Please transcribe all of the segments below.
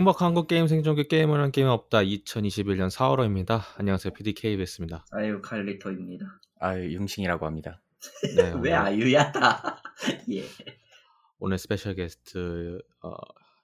행복 한국 게임 생존기 게임을 한 게임 없다 2021년 4월호입니다. 안녕하세요 PDKBS입니다. 아유 칼리토입니다. 아유 융신이라고 합니다. 네, 왜 오늘, 아유야 다? 예 오늘 스페셜 게스트 어,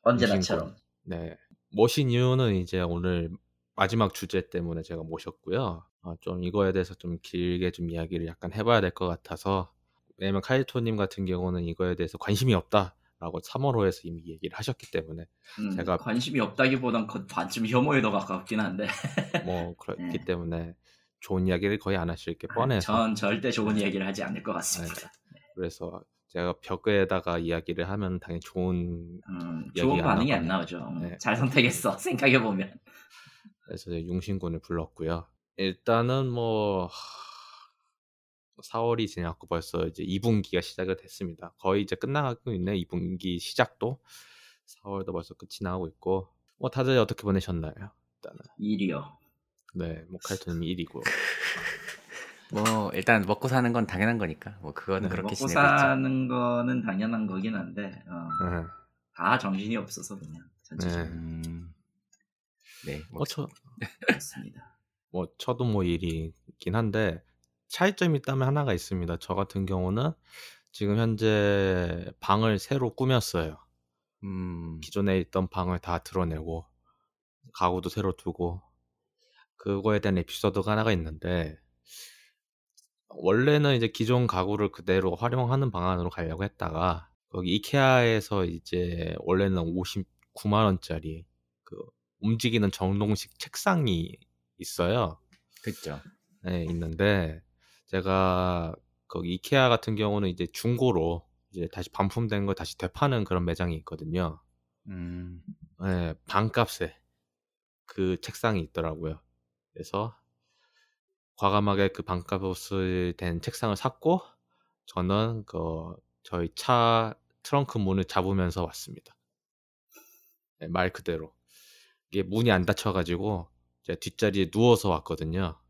언제나처럼. 네 모신 이유는 이제 오늘 마지막 주제 때문에 제가 모셨고요. 어, 좀 이거에 대해서 좀 길게 좀 이야기를 약간 해봐야 될 것 같아서 왜냐면 카이토님 같은 경우는 이거에 대해서 관심이 없다 라고 3월호에서 이미 얘기를 하셨기 때문에 음, 제가- 관심이 없다기보단 거- 반쯤 혐오에 더 가깝긴 한데 뭐 그렇기 네. 때문에 좋은 이야기를 거의 안 하실 게 뻔해서 전 절대 좋은 얘기를 하지 않을 것 같습니다. 그래서 제가 벽에다가 이야기를 하면 당연히 좋은 음, 좋은 안 반응이 안 나오거든요. 나오죠. 음, 네. 잘 선택했어 생각해 보면. 그래서 융신군을 불렀고요. 일단은 뭐 4월이 지났고 벌써 이제 2분기가 시작을 됐습니다. 거의 이제 끝나가고 있네 2분기 시작도 4월도 벌써 끝이 나고 있고 뭐 다들 어떻게 보내셨나요? 일단은 일이요. 네, 뭐 칼토님이 1이고 뭐 일단 먹고 사는 건 당연한 거니까 뭐 그거는 네, 그렇게 먹고 지내고 있죠. 사는 거는 당연한 거긴 한데 어, 네. 다 정신이 없어서 그냥 전체적으로 음, 네. 뭐, 뭐, 저, 그렇습니다. 뭐 저도 뭐 일이긴 한데 차이점이 있다면 하나가 있습니다. 저 같은 경우는 지금 현재 방을 새로 꾸몄어요. 음, 기존에 있던 방을 다 드러내고 가구도 새로 두고 그거에 대한 에피소드가 하나가 있는데 원래는 이제 기존 가구를 그대로 활용하는 방안으로 가려고 했다가 거기 이케아에서 이제 원래는 59만 원짜리 그 움직이는 전동식 책상이 있어요. 그죠. 네, 있는데 제가 거기 이케아 같은 경우는 이제 중고로 이제 다시 반품된 걸 다시 되파는 그런 매장이 있거든요. 음, 네, 반값에 그 책상이 있더라고요. 그래서 과감하게 그 반값을 된 책상을 샀고 저는 그 저희 차 트렁크 문을 잡으면서 왔습니다. 네, 말 그대로 이게 문이 안 닫혀가지고 제가 뒷자리에 누워서 왔거든요.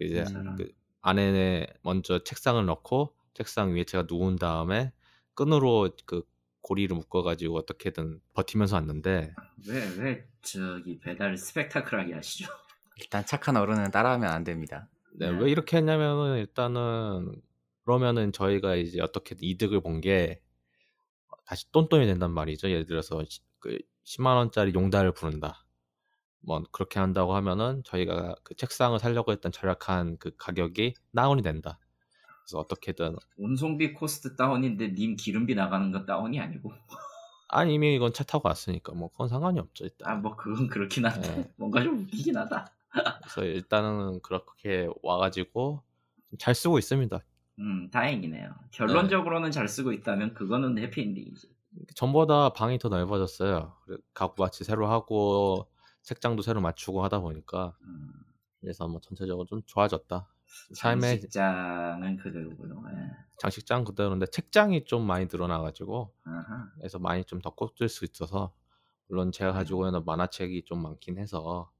이제 음. 그 안에 먼저 책상을 넣고 책상 위에 제가 누운 다음에 끈으로 그 고리를 묶어가지고 어떻게든 버티면서 왔는데 왜 왜 저기 배달 스펙타클하게 하시죠? 일단 착한 어른은 따라하면 안 됩니다. 네, 네. 왜 이렇게 했냐면은 일단은 그러면은 저희가 이제 어떻게든 이득을 본 게 다시 똔똔이 된단 말이죠. 예를 들어서 시- 그 10만 원짜리 용달을 부른다. 뭐 그렇게 한다고 하면은 저희가 그 책상을 사려고 했던 절약한 그 가격이 다운이 된다. 그래서 어떻게든 운송비 cost down인데 님 기름비 나가는 건 다운이 아니고 아니 이미 이건 차 타고 왔으니까 뭐 그건 상관이 없죠 일단. 아뭐 그건 그렇긴 한데 네. 뭔가 좀 웃기긴 하다. 그래서 일단은 그렇게 와가지고 좀잘 쓰고 있습니다. 음 다행이네요. 결론적으로는 잘 쓰고 있다면 그거는 해피엔딩이지. 전보다 방이 더 넓어졌어요. 가구 마치 새로 하고 책장도 새로 맞추고 하다 보니까 음, 그래서 뭐 전체적으로 좀 좋아졌다. 삶의 장식장은 그대로고요. 예. 장식장 그대로인데 책장이 좀 많이 늘어나가지고 아하. 그래서 많이 좀 더 꽂을 수 있어서 물론 제가 가지고 있는 만화책이 좀 많긴 해서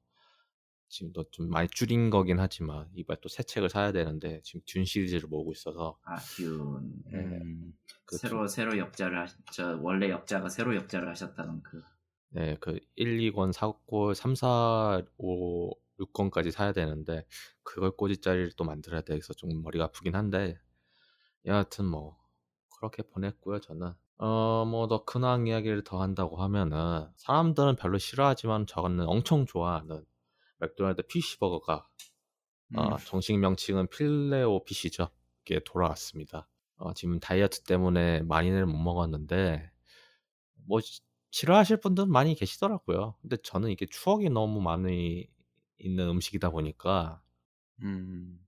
지금도 좀 많이 줄인 거긴 하지만 이번에 또 새 책을 사야 되는데 지금 듄 시리즈를 모으고 있어서 아 듀운. 예. 음, 그 새로 새로 역자를 하저 원래 역자가 새로 역자를 하셨다는 그 네, 그 1, 2권 사고 3, 4, 5, 6권까지 사야 되는데 그걸 자리를 또 만들어야 돼서 좀 머리가 아프긴 한데 여하튼 뭐 그렇게 보냈고요 저는. 어 뭐 더 근황 이야기를 더 한다고 하면은 사람들은 별로 싫어하지만 저는 엄청 좋아하는 맥도날드 피쉬버거가 어, 음. 정식 명칭은 필레오 피쉬죠. 이게 돌아왔습니다. 어, 지금 다이어트 때문에 많이는 못 먹었는데 뭐 시- 싫어하실 분들은 많이 계시더라고요. 근데 저는 이게 추억이 너무 많이 있는 음식이다 보니까 음,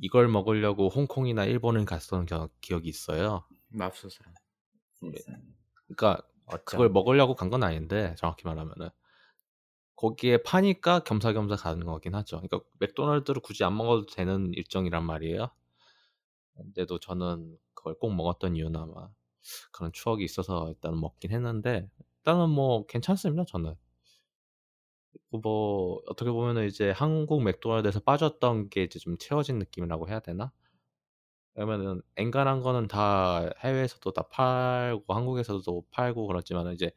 이걸 먹으려고 홍콩이나 일본을 갔던 겨- 기억이 있어요. 맙소사. 세상에. 그러니까 어쩜. 그걸 먹으려고 간 건 아닌데 정확히 말하면은 거기에 파니까 겸사겸사 가는 거긴 하죠. 그러니까 맥도날드를 굳이 안 먹어도 되는 일정이란 말이에요. 근데도 저는 그걸 꼭 먹었던 이유는 아마 그런 추억이 있어서 일단 먹긴 했는데 일단은 뭐 괜찮습니다. 저는 뭐 어떻게 보면은 이제 한국 맥도날드에서 빠졌던 게 이제 좀 채워진 느낌이라고 해야 되나? 왜냐면은 엔간한 거는 다 해외에서도 다 팔고 한국에서도 팔고 그렇지만 이제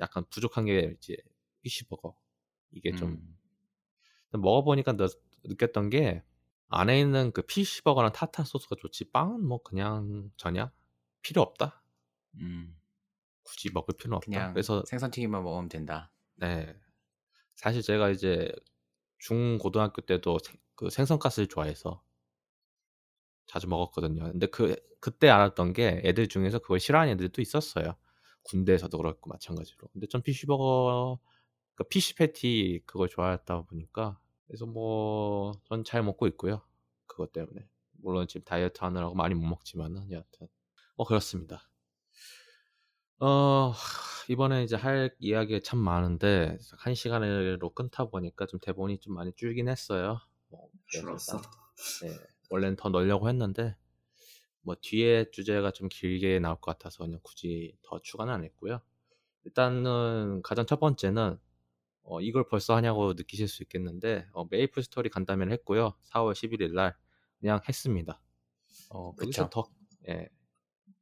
약간 부족한 게 이제 피시버거 이게 좀 음. 먹어보니까 느, 느꼈던 게 안에 있는 그 피시버거랑 타타 소스가 좋지 빵은 뭐 그냥 전혀 필요 없다. 음. 굳이 먹을 필요는 없다. 그래서 생선튀김만 먹으면 된다. 네 사실 제가 이제 중 고등학교 때도 생, 그 생선가스를 좋아해서 자주 먹었거든요. 근데 그 그때 알았던 게 애들 중에서 그걸 싫어하는 애들도 있었어요. 군대에서도 그렇고 마찬가지로. 근데 전 피시버거, 그 피시 패티 그걸 좋아했다 보니까 그래서 뭐 전 잘 먹고 있고요. 그것 때문에 물론 지금 다이어트 하느라고 많이 못 먹지만은 여하튼 뭐 그렇습니다. 어 이번에 이제 할 이야기가 참 많은데 한 시간으로 끊다 보니까 좀 대본이 좀 많이 줄긴 했어요. 뭐 줄었어. 네, 원래는 더 넣으려고 했는데 뭐 뒤에 주제가 좀 길게 나올 것 같아서 그냥 굳이 더 추가는 안 했고요. 일단은 가장 첫 번째는 어, 이걸 벌써 하냐고 느끼실 수 있겠는데 어, 메이플 스토리 간담회를 했고요. 4월 11일 날 그냥 했습니다. 어, 그쵸. 더 예,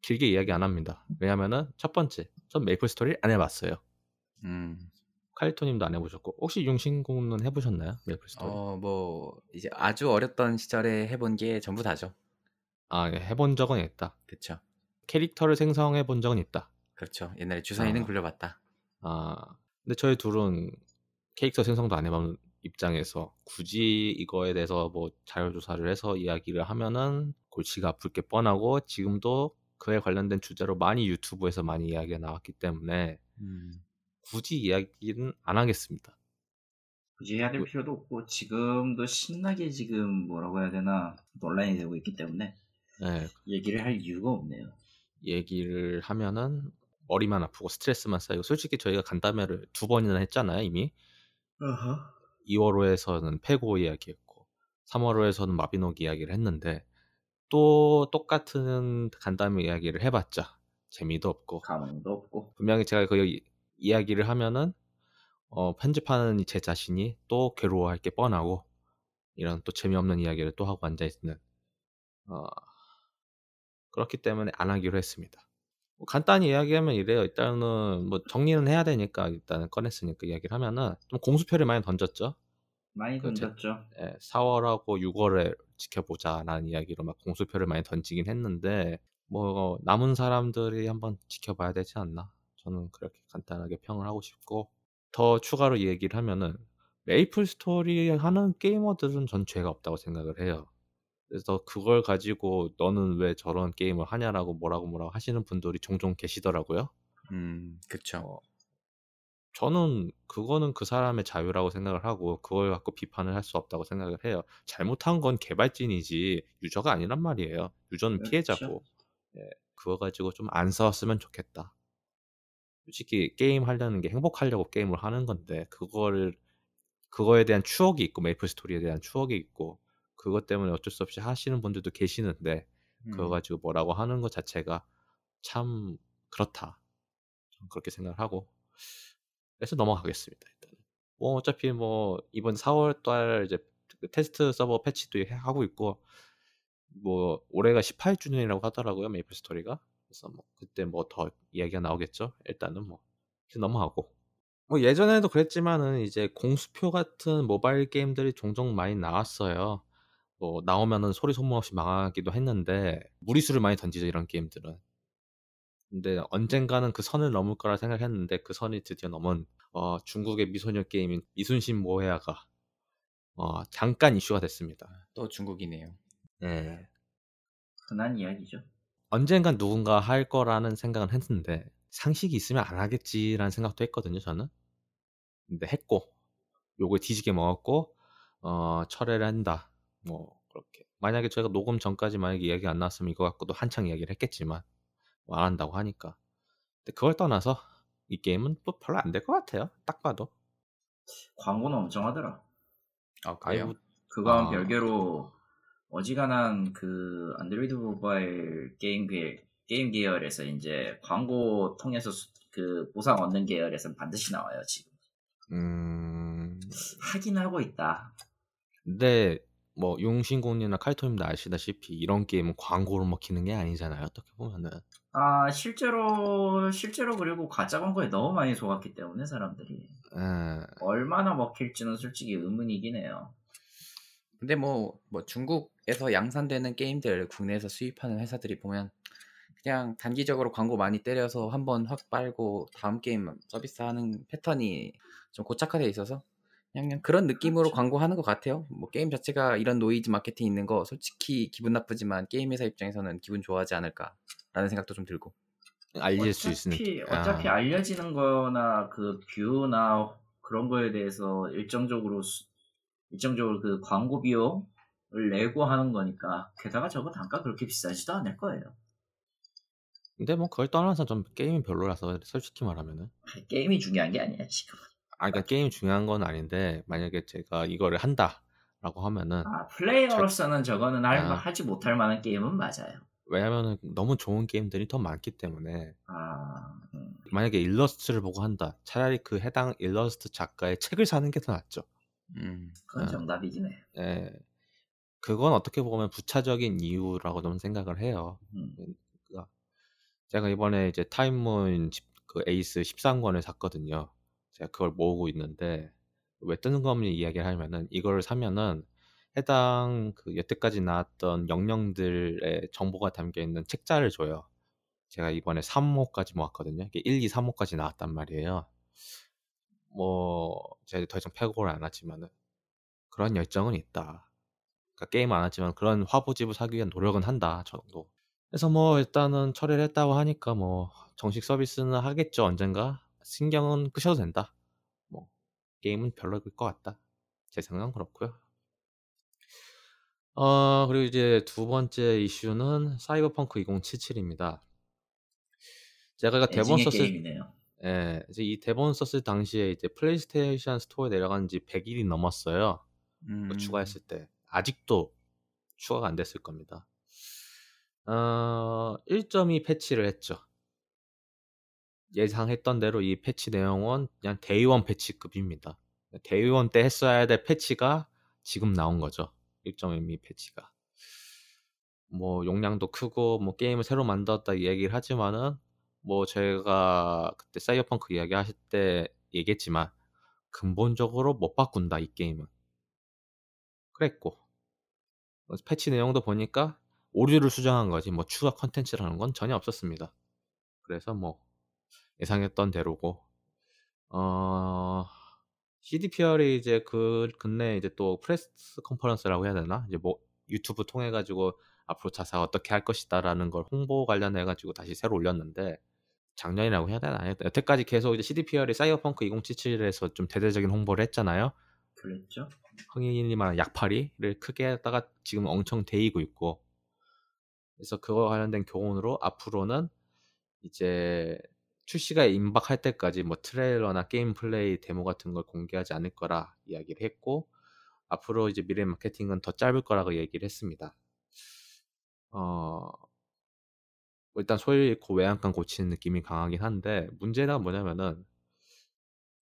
길게 이야기 안 합니다. 왜냐면은 첫 번째, 전 메이플 스토리 안 해봤어요. 음. 칼리토님도 안 해보셨고 혹시 용신공은 해보셨나요? 메이플 스토리? 어, 뭐 이제 아주 어렸던 시절에 해본 게 전부 다죠. 아 예, 해본 적은 있다. 그렇죠. 캐릭터를 생성해 본 적은 있다. 그렇죠. 옛날에 주사위는 아. 굴려봤다. 아, 근데 저희 둘은 캐릭터 생성도 안 해본 입장에서 굳이 이거에 대해서 뭐 자료 조사를 해서 이야기를 하면은 골치가 아플 게 뻔하고 지금도 그에 관련된 주제로 많이 유튜브에서 많이 이야기가 나왔기 때문에 음. 굳이 이야기는 안 하겠습니다. 굳이 해야 될 그- 필요도 없고 지금도 신나게 지금 뭐라고 해야 되나 논란이 되고 있기 때문에 네, 얘기를 할 이유가 없네요. 얘기를 하면은 머리만 아프고 스트레스만 쌓이고 솔직히 저희가 간담회를 두 번이나 했잖아요 이미 2월호에서는 페고 이야기했고 3월호에서는 마비노기 이야기를 했는데 또 똑같은 간담회 이야기를 해봤자 재미도 없고 감흥도 없고 분명히 제가 그 이- 이야기를 하면은 어, 편집하는 제 자신이 또 괴로워할 게 뻔하고 이런 또 재미없는 이야기를 또 하고 앉아 있는 어, 그렇기 때문에 안 하기로 했습니다. 뭐 간단히 이야기하면 이래요. 일단은 뭐 정리는 해야 되니까 일단은 꺼냈으니까 이야기를 하면은 좀 공수표를 많이 던졌죠. 많이 그 제- 던졌죠. 예, 4월하고 6월에 지켜보자라는 이야기로 막 공수표를 많이 던지긴 했는데 뭐 남은 사람들이 한번 지켜봐야 되지 않나 저는 그렇게 간단하게 평을 하고 싶고 더 추가로 얘기를 하면은 메이플 스토리 하는 게이머들은 전 죄가 없다고 생각을 해요. 그래서 그걸 가지고 너는 왜 저런 게임을 하냐라고 뭐라고 뭐라고 하시는 분들이 종종 계시더라고요. 음, 그쵸. 어, 저는 그거는 그 사람의 자유라고 생각을 하고 그걸 갖고 비판을 할 수 없다고 생각을 해요. 잘못한 건 개발진이지 유저가 아니란 말이에요. 유저는 그렇죠. 피해자고. 예, 그거 가지고 좀 안 싸웠으면 좋겠다. 솔직히 게임 하려는 게 행복하려고 게임을 하는 건데 그거를 그거에 대한 추억이 있고 메이플 스토리에 대한 추억이 있고 그것 때문에 어쩔 수 없이 하시는 분들도 계시는데 그거 음. 가지고 뭐라고 하는 것 자체가 참 그렇다. 그렇게 생각을 하고 그래서 넘어가겠습니다. 일단 뭐 어차피 뭐 이번 4월달 이제 그 테스트 서버 패치도 해- 하고 있고 뭐 올해가 18주년이라고 하더라고요 메이플 스토리가 그래서 뭐 그때 뭐 더 이야기가 나오겠죠. 일단은 뭐 넘어가고 뭐 예전에도 그랬지만은 이제 공수표 같은 모바일 게임들이 종종 많이 나왔어요. 뭐 나오면은 소리 소문 없이 망하기도 했는데 무리수를 많이 던지죠 이런 게임들은. 근데 언젠가는 그 선을 넘을 거라 생각했는데 그 선이 드디어 넘은 어, 중국의 미소녀 게임인 미순신 모헤아가 어, 잠깐 이슈가 됐습니다. 또 중국이네요. 네. 흔한 이야기죠. 언젠간 누군가 할 거라는 생각은 했는데 상식이 있으면 안 하겠지라는 생각도 했거든요 저는. 근데 했고 요걸 뒤지게 먹었고 어, 철회를 한다. 뭐 그렇게 만약에 저희가 녹음 전까지 만약에 이야기 안 나왔으면 이거 갖고도 한창 이야기를 했겠지만 뭐 안 한다고 하니까. 근데 그걸 떠나서 이 게임은 또 별로 안 될 것 같아요. 딱 봐도. 광고는 엄청 하더라. 아, 그래요? 그거와는 아. 별개로 어지간한 그 안드로이드 모바일 게임 계 게임 계열에서 이제 광고 통해서 수- 그 보상 얻는 계열에서는 반드시 나와요 지금. 음. 하긴 하고 있다. 근데 뭐 용신군이나 칼토님도 아시다시피 이런 게임은 광고로 먹히는 게 아니잖아요. 어떻게 보면은. 아 실제로 실제로 그리고 가짜 광고에 너무 많이 속았기 때문에 사람들이 에, 얼마나 먹힐지는 솔직히 의문이긴 해요. 근데 뭐, 뭐 중국에서 양산되는 게임들 국내에서 수입하는 회사들이 보면 그냥 단기적으로 광고 많이 때려서 한번 확 빨고 다음 게임 서비스하는 패턴이 좀 고착화돼 있어서 그냥, 그냥 그런 느낌으로 그렇죠. 광고하는 것 같아요. 뭐 게임 자체가 이런 노이즈 마케팅 있는 거 솔직히 기분 나쁘지만 게임 회사 입장에서는 기분 좋아하지 않을까 라는 생각도 좀 들고. 알릴 수 어차피 있으니까. 어차피 아, 알려지는 거나 그 뷰나 그런 거에 대해서 일정적으로 수- 일정적으로 그 광고 비용을 내고 하는 거니까 게다가 저거 단가 그렇게 비싸지도 않을 거예요. 근데 뭐 그걸 떠나서 좀 게임이 별로라서 솔직히 말하면은. 게임이 중요한 게 아니야 지금. 아, 그러니까 게임 중요한 건 아닌데 만약에 제가 이거를 한다라고 하면은 아 플레이어로서는 저거는 할, 아. 하지 못할 만한 게임은 맞아요. 왜냐면은 너무 좋은 게임들이 더 많기 때문에 아 음. 만약에 일러스트를 보고 한다. 차라리 그 해당 일러스트 작가의 책을 사는 게 더 낫죠. 음. 그건 아. 정답이긴 해. 예. 그건 어떻게 보면 부차적인 이유라고 좀 생각을 해요. 음. 그러니까 제가 이번에 이제 타임문 집- 그 에이스 13권을 샀거든요. 제가 그걸 모으고 있는데 왜 뜬금없는 이야기를 하면은 이걸 사면은 해당 그 여태까지 나왔던 영령들의 정보가 담겨 있는 책자를 줘요. 제가 이번에 3호까지 모았거든요. 이게 1, 2, 3호까지 나왔단 말이에요. 뭐 제가 더 이상 패고를 안 하지만은 그런 열정은 있다. 그러니까 게임 안 하지만 그런 화보집을 사기 위한 노력은 한다. 저 정도. 그래서 뭐 일단은 처리를 했다고 하니까 뭐 정식 서비스는 하겠죠 언젠가. 신경은 끄셔도 된다. 뭐 게임은 별로일 것 같다. 제 생각은 그렇고요. 어 그리고 이제 두 번째 이슈는 사이버펑크 2077입니다. 제가 대본 썼을. 예, 이제 이 대본 썼을 당시에 이제 플레이스테이션 스토어에 내려간 지 100일이 넘었어요. 음. 뭐 추가했을 때 아직도 추가가 안 됐을 겁니다. 어, 1.2 패치를 했죠. 예상했던 대로 이 패치 내용은 그냥 day one 패치급입니다. day one 때 했어야 될 패치가 지금 나온 거죠. 1.2 패치가. 뭐 용량도 크고 뭐 게임을 새로 만들었다 이 얘기를 하지만은 뭐 제가 그때 사이버펑크 이야기 하실 때 얘기했지만 근본적으로 못 바꾼다 이 게임은. 그랬고 어, 패치 내용도 보니까 오류를 수정한 거지 뭐 추가 컨텐츠라는 건 전혀 없었습니다. 그래서 뭐 예상했던 대로고 어 CDPR이 이제 그 근래 이제 또 프레스 컨퍼런스라고 해야 되나 이제 뭐 유튜브 통해 가지고 앞으로 자사가 어떻게 할 것이다라는 걸 홍보 관련해 가지고 다시 새로 올렸는데 작년이라고 해야 되나 여태까지 계속 이제 CDPR이 사이버펑크 2077에서 좀 대대적인 홍보를 했잖아요. 그랬죠? 흥인이 말한 약팔이를 크게 했다가 지금 엄청 데이고 있고 그래서 그거 관련된 교훈으로 앞으로는 이제 출시가 임박할 때까지 뭐 트레일러나 게임 플레이 데모 같은 걸 공개하지 않을 거라 이야기를 했고 앞으로 이제 미래 마케팅은 더 짧을 거라고 얘기를 했습니다. 어뭐 일단 소 잃고 외양간 고치는 느낌이 강하긴 한데 문제가 뭐냐면은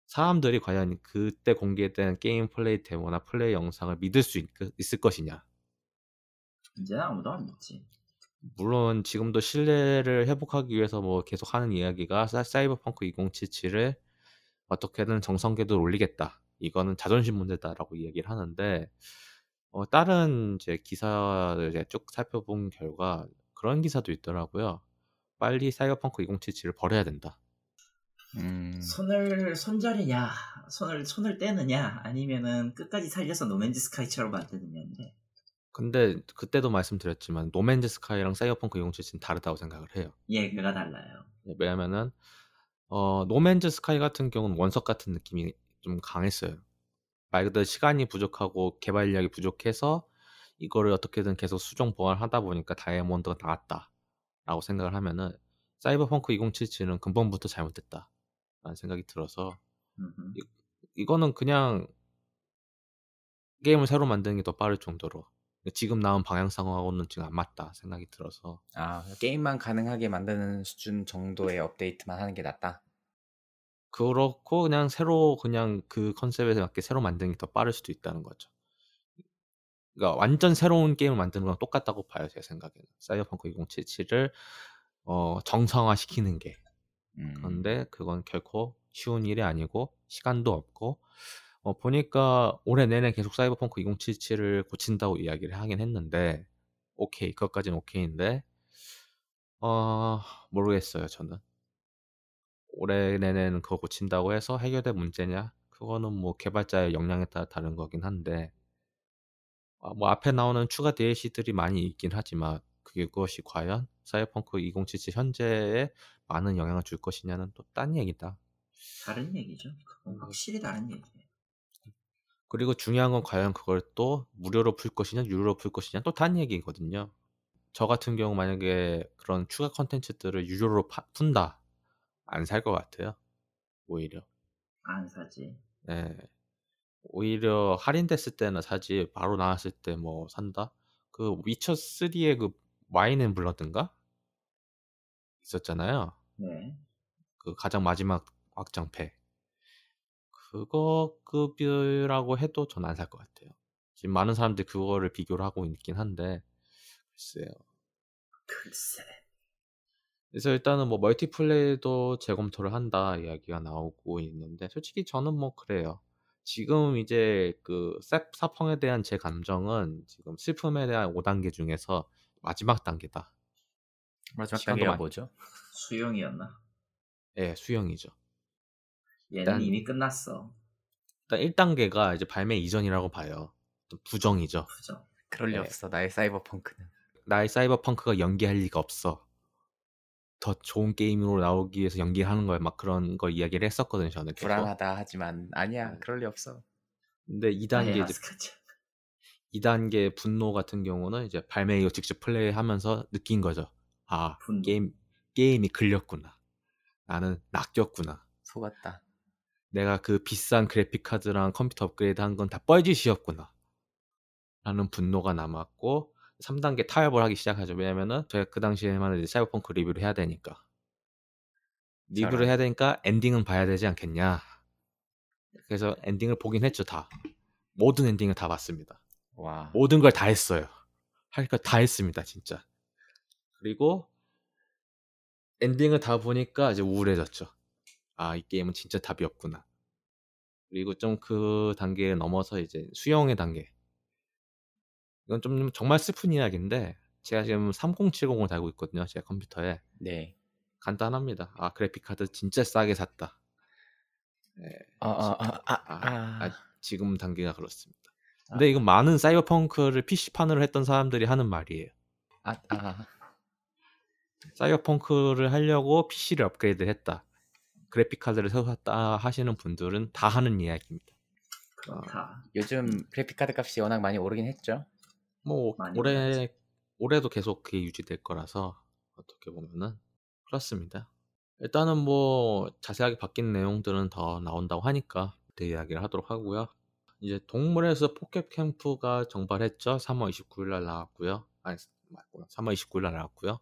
사람들이 과연 그때 공개된 게임 플레이 데모나 플레이 영상을 믿을 수 있, 있을 것이냐. 이제는 아무도 안 믿지. 물론 지금도 신뢰를 회복하기 위해서 뭐 계속 하는 이야기가 사- 사이버펑크 2077을 어떻게든 정성 궤도를 올리겠다. 이거는 자존심 문제다라고 이야기를 하는데 어, 다른 이제 기사를 이제 쭉 살펴본 결과 그런 기사도 있더라고요. 빨리 사이버펑크 2077을 버려야 된다. 음. 손을 손절이냐, 손을 손을 떼느냐, 아니면은 끝까지 살려서 노맨즈 스카이처럼 만드느냐인데. 근데 그때도 말씀드렸지만 노맨즈 스카이랑 사이버펑크 2077은 다르다고 생각을 해요. 얘기가 달라요. 왜냐면은 어, 노맨즈 스카이 같은 경우는 원석 같은 느낌이 좀 강했어요. 말 그대로 시간이 부족하고 개발 인력이 부족해서 이거를 어떻게든 계속 수정 보완하다 보니까 다이아몬드가 나왔다. 라고 생각을 하면은 사이버펑크 2077은 근본부터 잘못됐다. 라는 생각이 들어서 음흠. 이거는 그냥 게임을 새로 만드는 게 더 빠를 정도로 지금 나온 방향성하고는 지금 안 맞다 생각이 들어서 아 게임만 가능하게 만드는 수준 정도의 업데이트만 하는 게 낫다. 그렇고 그냥 새로 그냥 그 컨셉에 맞게 새로 만드는 게 더 빠를 수도 있다는 거죠. 그러니까 완전 새로운 게임을 만드는 건 똑같다고 봐요 제 생각에는 사이버펑크 2077을 어, 정성화시키는 게 음. 그런데 그건 결코 쉬운 일이 아니고 시간도 없고 어, 보니까 올해 내내 계속 사이버펑크 2077을 고친다고 이야기를 하긴 했는데 오케이 그것까지는 오케이인데 어 모르겠어요 저는 올해 내내는 그거 고친다고 해서 해결될 문제냐 그거는 뭐 개발자의 역량에 따라 다른 거긴 한데 아, 뭐 앞에 나오는 추가 DLC들이 많이 있긴 하지만 그게 그것이 과연 사이버펑크 2077 현재에 많은 영향을 줄 것이냐는 또 딴 얘기다. 다른 얘기죠. 확실히 다른 얘기예요. 그리고 중요한 건 과연 그걸 또 무료로 풀 것이냐 유료로 풀 것이냐 또딴 얘기거든요. 저 같은 경우 만약에 그런 추가 컨텐츠들을 유료로 파- 푼다 안 살 것 같아요. 오히려. 안 사지. 예. 오히려 할인됐을 때는 사지 바로 나왔을 때 뭐 산다. 그 위쳐 3의 그 와인 앤 블러드인가 있었잖아요. 네. 그 가장 마지막 확장팩. 그거 급이라고 해도 전 안 살 것 같아요. 지금 많은 사람들이 그거를 비교를 하고 있긴 한데 글쎄요. 글쎄. 그래서 일단은 뭐 멀티플레이도 재검토를 한다 이야기가 나오고 있는데 솔직히 저는 뭐 그래요. 지금 이제 그 사- 사펑에 대한 제 감정은 지금 슬픔에 대한 5단계 중에서 마지막 단계다. 마지막 단계가 많이- 뭐죠? 수용이었나? 예, 수영이죠. 얘는 이미 끝났어. 일단 1단계가 이제 발매 이전이라고 봐요. 좀 부정이죠. 그죠? 그럴 리 네. 없어. 나의 사이버펑크는. 나의 사이버펑크가 연기할 리가 없어. 더 좋은 게임으로 나오기 위해서 연기하는 거야. 막 그런 걸 이야기를 했었거든요. 저는 계속. 불안하다 하지만 아니야. 네. 그럴 리 없어. 근데 2단계 이제 아스카자. 2단계 분노 같은 경우는 이제 발매 이후 직접 플레이하면서 느낀 거죠. 아 분노. 게임 게임이 걸렸구나. 나는 낚였구나. 속았다. 내가 그 비싼 그래픽 카드랑 컴퓨터 업그레이드 한 건 다 뻘짓이었구나. 라는 분노가 남았고 3단계 타협을 하기 시작하죠. 왜냐면은 제가 그 당시에만 이제 사이버펑크 리뷰를 해야 되니까. 리뷰를. 해야 되니까 엔딩은 봐야 되지 않겠냐. 그래서 엔딩을 보긴 했죠, 다. 모든 엔딩을 다 봤습니다. 와. 모든 걸 다 했어요. 할 걸 다 했습니다, 진짜. 그리고 엔딩을 다 보니까 이제 우울해졌죠. 아, 이 게임은 진짜 답이 없구나. 그리고 좀 그 단계를 넘어서 이제 수영의 단계. 이건 좀 정말 슬픈 이야기인데 제가 지금 3070을 달고 있거든요, 제 컴퓨터에. 네. 간단합니다. 아, 그래픽 카드 진짜 싸게 샀다. 아, 아, 아, 아, 아, 지금 단계가 그렇습니다. 아. 근데 이건 많은 사이버펑크를 PC판으로 했던 사람들이 하는 말이에요. 아, 아. 사이버펑크를 하려고 PC를 업그레이드 했다. 그래픽 카드를 샀다 하시는 분들은 다 하는 이야기입니다. 그렇다. 요즘 그래픽 카드 값이 워낙 많이 오르긴 했죠. 뭐 올해 올랐지. 올해도 계속 그게 유지될 거라서 어떻게 보면은 그렇습니다. 일단은 뭐 자세하게 바뀐 내용들은 더 나온다고 하니까 그때 이야기를 하도록 하고요. 이제 동물에서 포켓 캠프가 정발했죠. 3월 29일 날 나왔고요. 아니 맞구나. 3월 29일 날 나왔고요.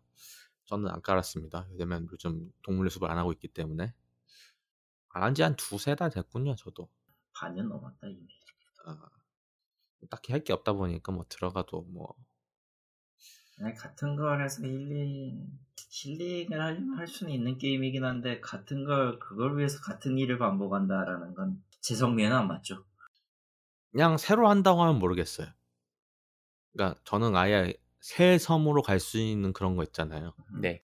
저는 안 깔았습니다. 왜냐면 요즘 동물의 숲을 안 하고 있기 때문에 안한 지 한 두세 달 됐군요. 저도 반년 넘었다 이미. 아, 딱히 할 게 없다 보니까 뭐 들어가도 뭐 그냥 같은 걸 해서 힐링 힐링을 하려면 할 수는 있는 게임이긴 한데 같은 걸 그걸 위해서 같은 일을 반복한다라는 건 제 성미에는 안 맞죠. 그냥 새로 한다고 하면 모르겠어요. 그러니까 저는 아예 새 섬으로 갈 수 있는 그런 거 있잖아요. 네.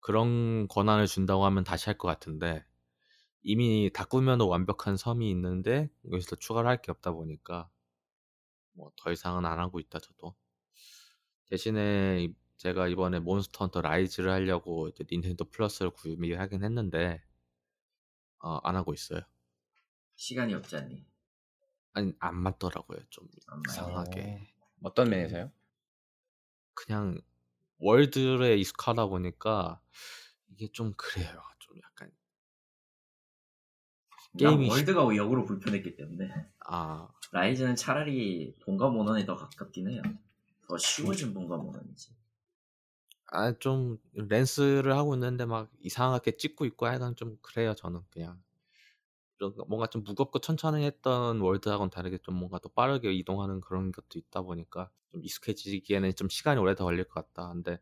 그런 권한을 준다고 하면 다시 할 것 같은데 이미 다 꾸며놓은 완벽한 섬이 있는데 여기서 더 추가를 할 게 없다 보니까 뭐 더 이상은 안 하고 있다 저도. 대신에 이- 제가 이번에 몬스터 헌터 라이즈를 하려고 이제 닌텐도 플러스를 구매하긴 했는데 어, 안 하고 있어요. 시간이 없지 않니? 아니 안 맞더라고요 좀 안 이상하게. 어, 어떤 면에서요? 그냥 월드에 익숙하다 보니까 이게 좀 그래요. 좀 약간 게임이 월드가 역으로 불편했기 때문에 아 라이즈는 차라리 본가 모넌이 더 가깝긴 해요. 더 쉬워진 본가 모넌이지. 아 좀 렌스를 하고 있는데 막 이상하게 찍고 있고 하여간 좀 그래요 저는 그냥 좀 뭔가 좀 무겁고 천천히 했던 월드하고는 다르게 좀 뭔가 더 빠르게 이동하는 그런 것도 있다 보니까 좀 익숙해지기에는 좀 시간이 오래 더 걸릴 것 같다. 근데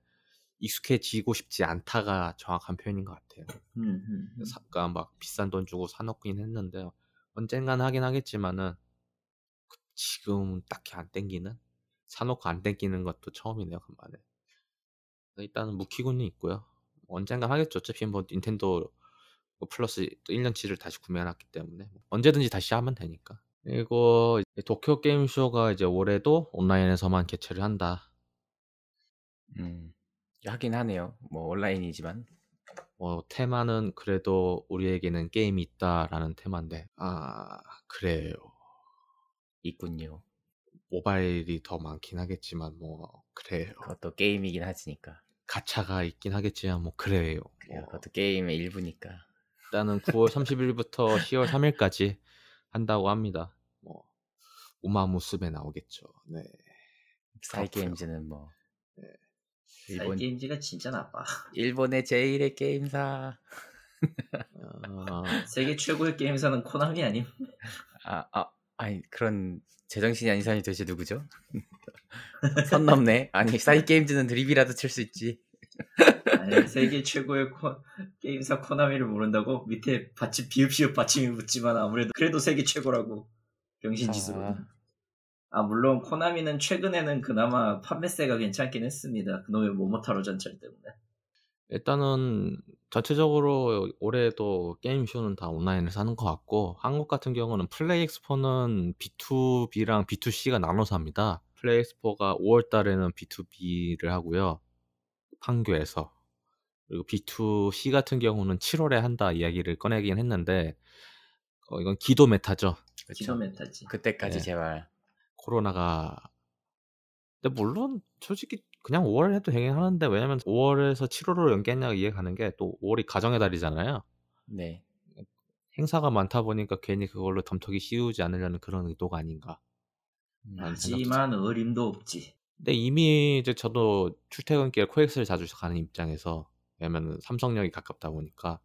익숙해지고 싶지 않다가 정확한 표현인 것 같아요. 음, 음, 음. 사, 그러니까 막 비싼 돈 주고 사놓긴 했는데 언젠간 하긴 하겠지만은 그 지금 딱히 안 땡기는? 사놓고 안 땡기는 것도 처음이네요 간만에. 일단은 묵히고는 있고요. 언젠간 하겠죠. 어차피 뭐 닌텐도 뭐 플러스 또 1년치를 다시 구매해놨기 때문에 뭐 언제든지 다시 하면 되니까. 그리고 도쿄 게임쇼가 이제 올해도 온라인에서만 개최를 한다. 음, 하긴 하네요. 뭐 온라인이지만 뭐 테마는 그래도 우리에게는 게임이 있다라는 테마인데 아 그래요 있군요. 모바일이 더 많긴 하겠지만 뭐 그래요 그것도 게임이긴 하지니까. 가차가 있긴 하겠지만 뭐 그래요 그래요. 뭐 그것도 게임의 일부니까. 일단은 9월 30일부터 10월 3일까지 한다고 합니다 뭐 우마무스메 나오겠죠 네 사이 그렇고요. 게임즈는 뭐 네. 일본 사이게임즈가 진짜 나빠. 일본의 제일의 게임사. 어, 세계 최고의 게임사는 코나미 아님? 아, 아, 아니 그런 제정신이 아닌 사람이 도대체 누구죠? 선 넘네. 아니 사이 게임즈는 드립이라도 칠 수 있지. 아니, 세계 최고의 코, 게임사 코나미를 모른다고 밑에 받침 비읍시읍 받침이 붙지만 아무래도 그래도 세계 최고라고 병신짓으로. 아. 아 물론 코나미는 최근에는 그나마 판매세가 괜찮긴 했습니다. 그놈의 모모타로 전철 때문에. 일단은 전체적으로 올해도 게임쇼는 다 온라인에서 하는 것 같고 한국 같은 경우는 플레이 엑스포는 B2B랑 B2C가 나눠서 합니다. 플레이 엑스포가 5월 달에는 B2B를 하고요. 판교에서. 그리고 B2C 같은 경우는 7월에 한다 이야기를 꺼내긴 했는데 어, 이건 기도 메타죠. 그쵸. 기도 메타지. 그때까지 네. 제발. 코로나가 근데 물론 솔직히 그냥 5월 해도 되긴 하는데 왜냐면 5월에서 7월로 연기했냐가 이해 가는 게 또 5월이 가정의 달이잖아요. 네. 행사가 많다 보니까 괜히 그걸로 덤터기 씌우지 않으려는 그런 의도가 아닌가. 하지만 어림도 없지. 근데 이미 이제 저도 출퇴근길 코엑스를 자주 가는 입장에서 왜냐면 삼성역이 가깝다 보니까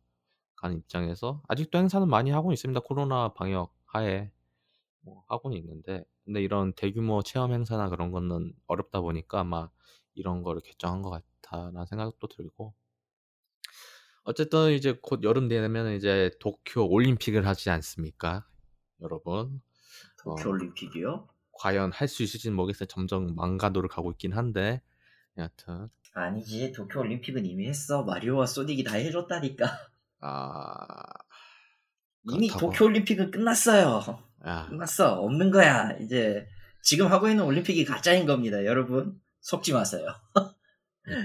가는 입장에서 아직도 행사는 많이 하고 있습니다. 코로나 방역 하에 뭐 하고는 있는데 근데 이런 대규모 체험 행사나 그런 거는 어렵다 보니까 아마 이런 거를 결정한 것 같다라는 생각도 들고 어쨌든 이제 곧 여름 되면 이제 도쿄 올림픽을 하지 않습니까, 여러분? 도쿄 어. 올림픽이요? 과연 할 수 있을지는 모르겠어요. 점점 망가도를 가고 있긴 한데 여하튼 아니지 도쿄 올림픽은 이미 했어. 마리오와 소닉이 다 해줬다니까. 아, 이미. 도쿄 올림픽은 끝났어요. 야, 끝났어. 없는 거야. 이제 지금 하고 있는 올림픽이 가짜인 겁니다. 여러분 속지 마세요.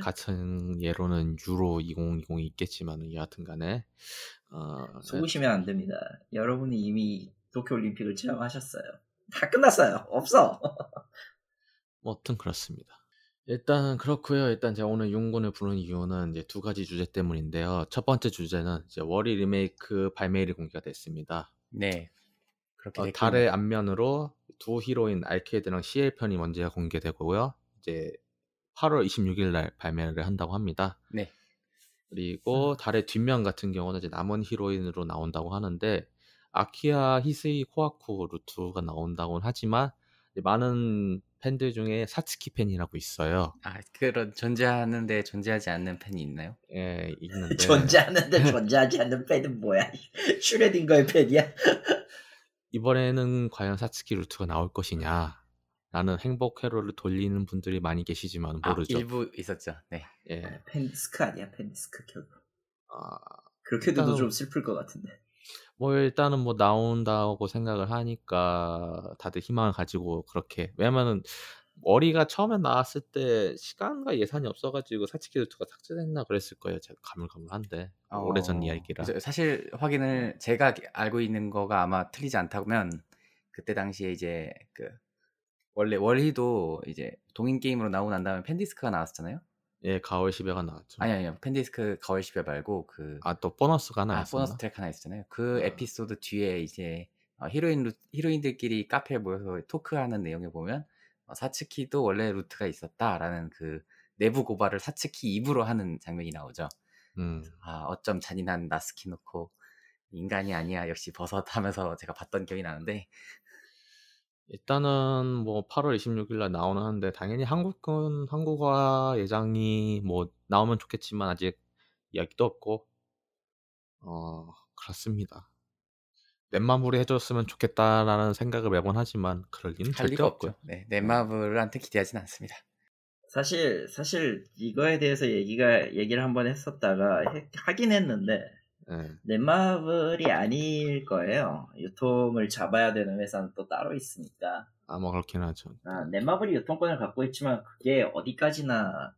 같은 예로는 유로 2020이 있겠지만 여하튼간에 어, 속으시면 안 됩니다. 여러분이 이미 도쿄 올림픽을 체험하셨어요. 다 끝났어요. 없어. 뭐 아무튼 그렇습니다. 일단 그렇고요. 일단 제가 오늘 윤군을 부른 이유는 이제 두 가지 주제 때문인데요. 첫 번째 주제는 이제 월이 리메이크 발매일이 공개가 됐습니다. 네. 어. 달의 앞면으로 두 히로인 알케이드랑 CL 편이 먼저 공개되고요. 이제 8월 26일 날 발매를 한다고 합니다. 네. 그리고 달의 뒷면 같은 경우는 이제 남은 히로인으로 나온다고 하는데 아키야 히스이 코아쿠 루트가 나온다고는 하지만 많은 팬들 중에 사츠키 팬이라고 있어요. 아 그런 존재하는데 존재하지 않는 팬이 있나요? 예, 있는데 존재하는데 존재하지 않는 팬은 뭐야? 슈레딩거의 팬이야? 이번에는 과연 사츠키 루트가 나올 것이냐 라는 행복 회로를 돌리는 분들이 많이 계시지만 모르죠. 아, 일부 있었죠. 네. 예. 팬디스크 아니야 팬디스크 결국. 아, 그렇게 돼도 일단은- 좀 슬플 것 같은데. 뭐 일단은 뭐 나온다고 생각을 하니까 다들 희망을 가지고 그렇게 왜냐면은 머리가 처음에 나왔을 때 시간과 예산이 없어가지고 사치키 루트가 삭제됐나 그랬을 거예요. 제가 가물가물한데 오래전 어, 이야기라. 그죠. 사실 확인을 제가 알고 있는 거가 아마 틀리지 않다면 그때 당시에 이제 그 원래 월희도 이제 동인 게임으로 나오고 난 다음에 팬디스크가 나왔었잖아요. 예, 가월 10회가 나왔죠. 아니 아니요. 팬디스크 가을 10회 말고 그 아 또 보너스가 하나 아, 있었나? 보너스 트랙 하나 있었잖아요. 그 아. 에피소드 뒤에 이제 어, 히로인 루, 히로인들끼리 카페에 모여서 토크하는 내용에 보면 어, 사츠키도 원래 루트가 있었다라는 그 내부 고발을 사츠키 입으로 하는 장면이 나오죠. 음, 아 어쩜 잔인한 나스키 놓고 인간이 아니야 역시 버섯 하면서 제가 봤던 기억이 나는데 일단은 뭐 8월 26일 날 나오는데 당연히 한국은 한국어 예정이 뭐 나오면 좋겠지만 아직 이야기도 없고 어 그렇습니다. 넷마블이 해줬으면 좋겠다라는 생각을 매번 하지만 그럴 리는 할 절대 없고요. 없죠. 네, 넷마블한테 기대하진 않습니다. 사실 사실 이거에 대해서 얘기가 얘기를 한번 했었다가 해- 하긴 했는데 예. 넷마블이 아닐 거예요. 유통을 잡아야 되는 회사는 또 따로 있으니까. 아마 그렇긴 하죠. 아, 넷마블이 유통권을 갖고 있지만 그게 어디까지나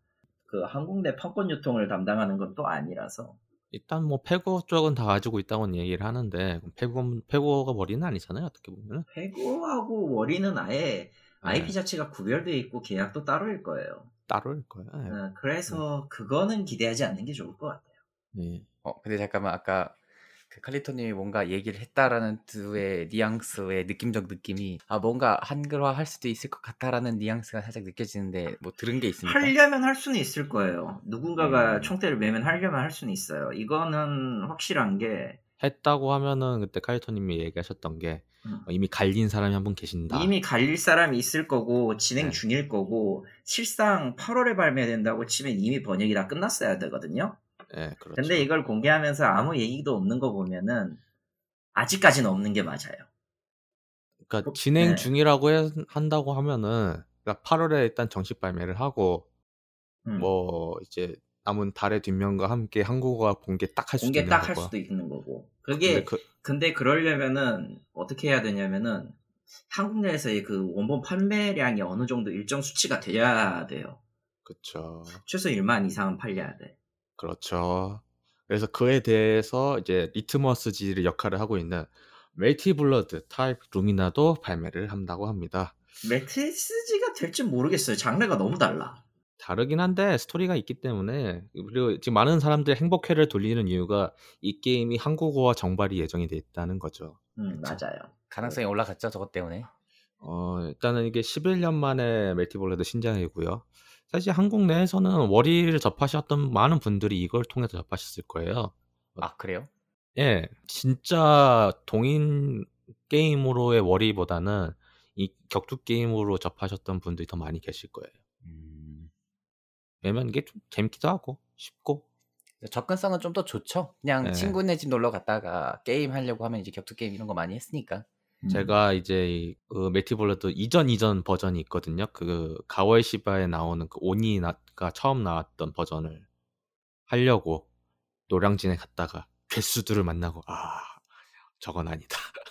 그 한국 내 판권 유통을 담당하는 건 또 아니라서. 일단 뭐 페고 쪽은 다 가지고 있다고는 얘기를 하는데 페고 페고가 머리는 아니잖아요. 어떻게 보면은. 페고하고 워리는 아예 IP 예, 자체가 구별되어 있고 계약도 따로일 거예요. 따로일 거야. 예. 어, 그래서 그거는 기대하지 않는 게 좋을 것 같아요. 예. 어, 근데 잠깐만 아까 그 칼리토님이 뭔가 얘기를 했다라는 뜻의 뉘앙스의 느낌적 느낌이 아 뭔가 한글화 할 수도 있을 것 같다라는 뉘앙스가 살짝 느껴지는데 뭐 들은 게 있습니까? 하려면 할 수는 있을 거예요. 누군가가 음. 총대를 매면 하려면 할 수는 있어요. 이거는 확실한 게 했다고 하면은 그때 카이토님이 얘기하셨던 게 음. 어, 이미 갈린 사람이 한 분 계신다. 이미 갈릴 사람이 있을 거고 진행 네. 중일 거고 실상 8월에 발매된다고 치면 이미 번역이 다 끝났어야 되거든요. 예, 그렇죠. 근데 이걸 공개하면서 아무 얘기도 없는 거 보면은 아직까지는 없는 게 맞아요. 그러니까 진행 네. 중이라고 해- 한다고 하면은 그러니까 8월에 일단 정식 발매를 하고 음. 뭐 이제 남은 달의 뒷면과 함께 한국어가 공개 딱 할 수도 공개 딱 할. 수도 있는 거고. 근데 그게 그 근데 그러려면은 어떻게 해야 되냐면은 한국 내에서의 그 원본 판매량이 어느 정도 일정 수치가 돼야 돼요. 그렇죠. 최소 1만 이상은 팔려야 돼. 그렇죠. 그래서 그에 대해서 이제 리트머스지를 역할을 하고 있는 멜티 블러드 타입 루미나도 발매를 한다고 합니다. 매트리스지가 될지 모르겠어요. 장르가 너무 달라. 다르긴 한데 스토리가 있기 때문에 그리고 지금 많은 사람들이 행복회를 돌리는 이유가 이 게임이 한국어와 정발이 예정이 돼 있다는 거죠. 음. 맞아요. 가능성이 올라갔죠 저것 때문에. 어, 일단은 이게 11년 만에 멜티블러드 신작이고요. 사실 한국 내에서는 월의를 접하셨던 많은 분들이 이걸 통해서 접하셨을 거예요. 아 그래요? 예, 진짜 동인 게임으로의 월희보다는 이 격투 게임으로 접하셨던 분들이 더 많이 계실 거예요. 음, 왜냐면 이게 좀 재밌기도 하고 쉽고 접근성은 좀 더 좋죠. 그냥 네. 친구네 집 놀러 갔다가 게임 하려고 하면 이제 격투 게임 이런 거 많이 했으니까. 음. 제가 이제 이- 그 멜티블러드 이전 이전 버전이 있거든요. 그 가월십야에 나오는 그 오니가 처음 나왔던 버전을 하려고 노량진에 갔다가 괴수들을 만나고 아 저건 아니다.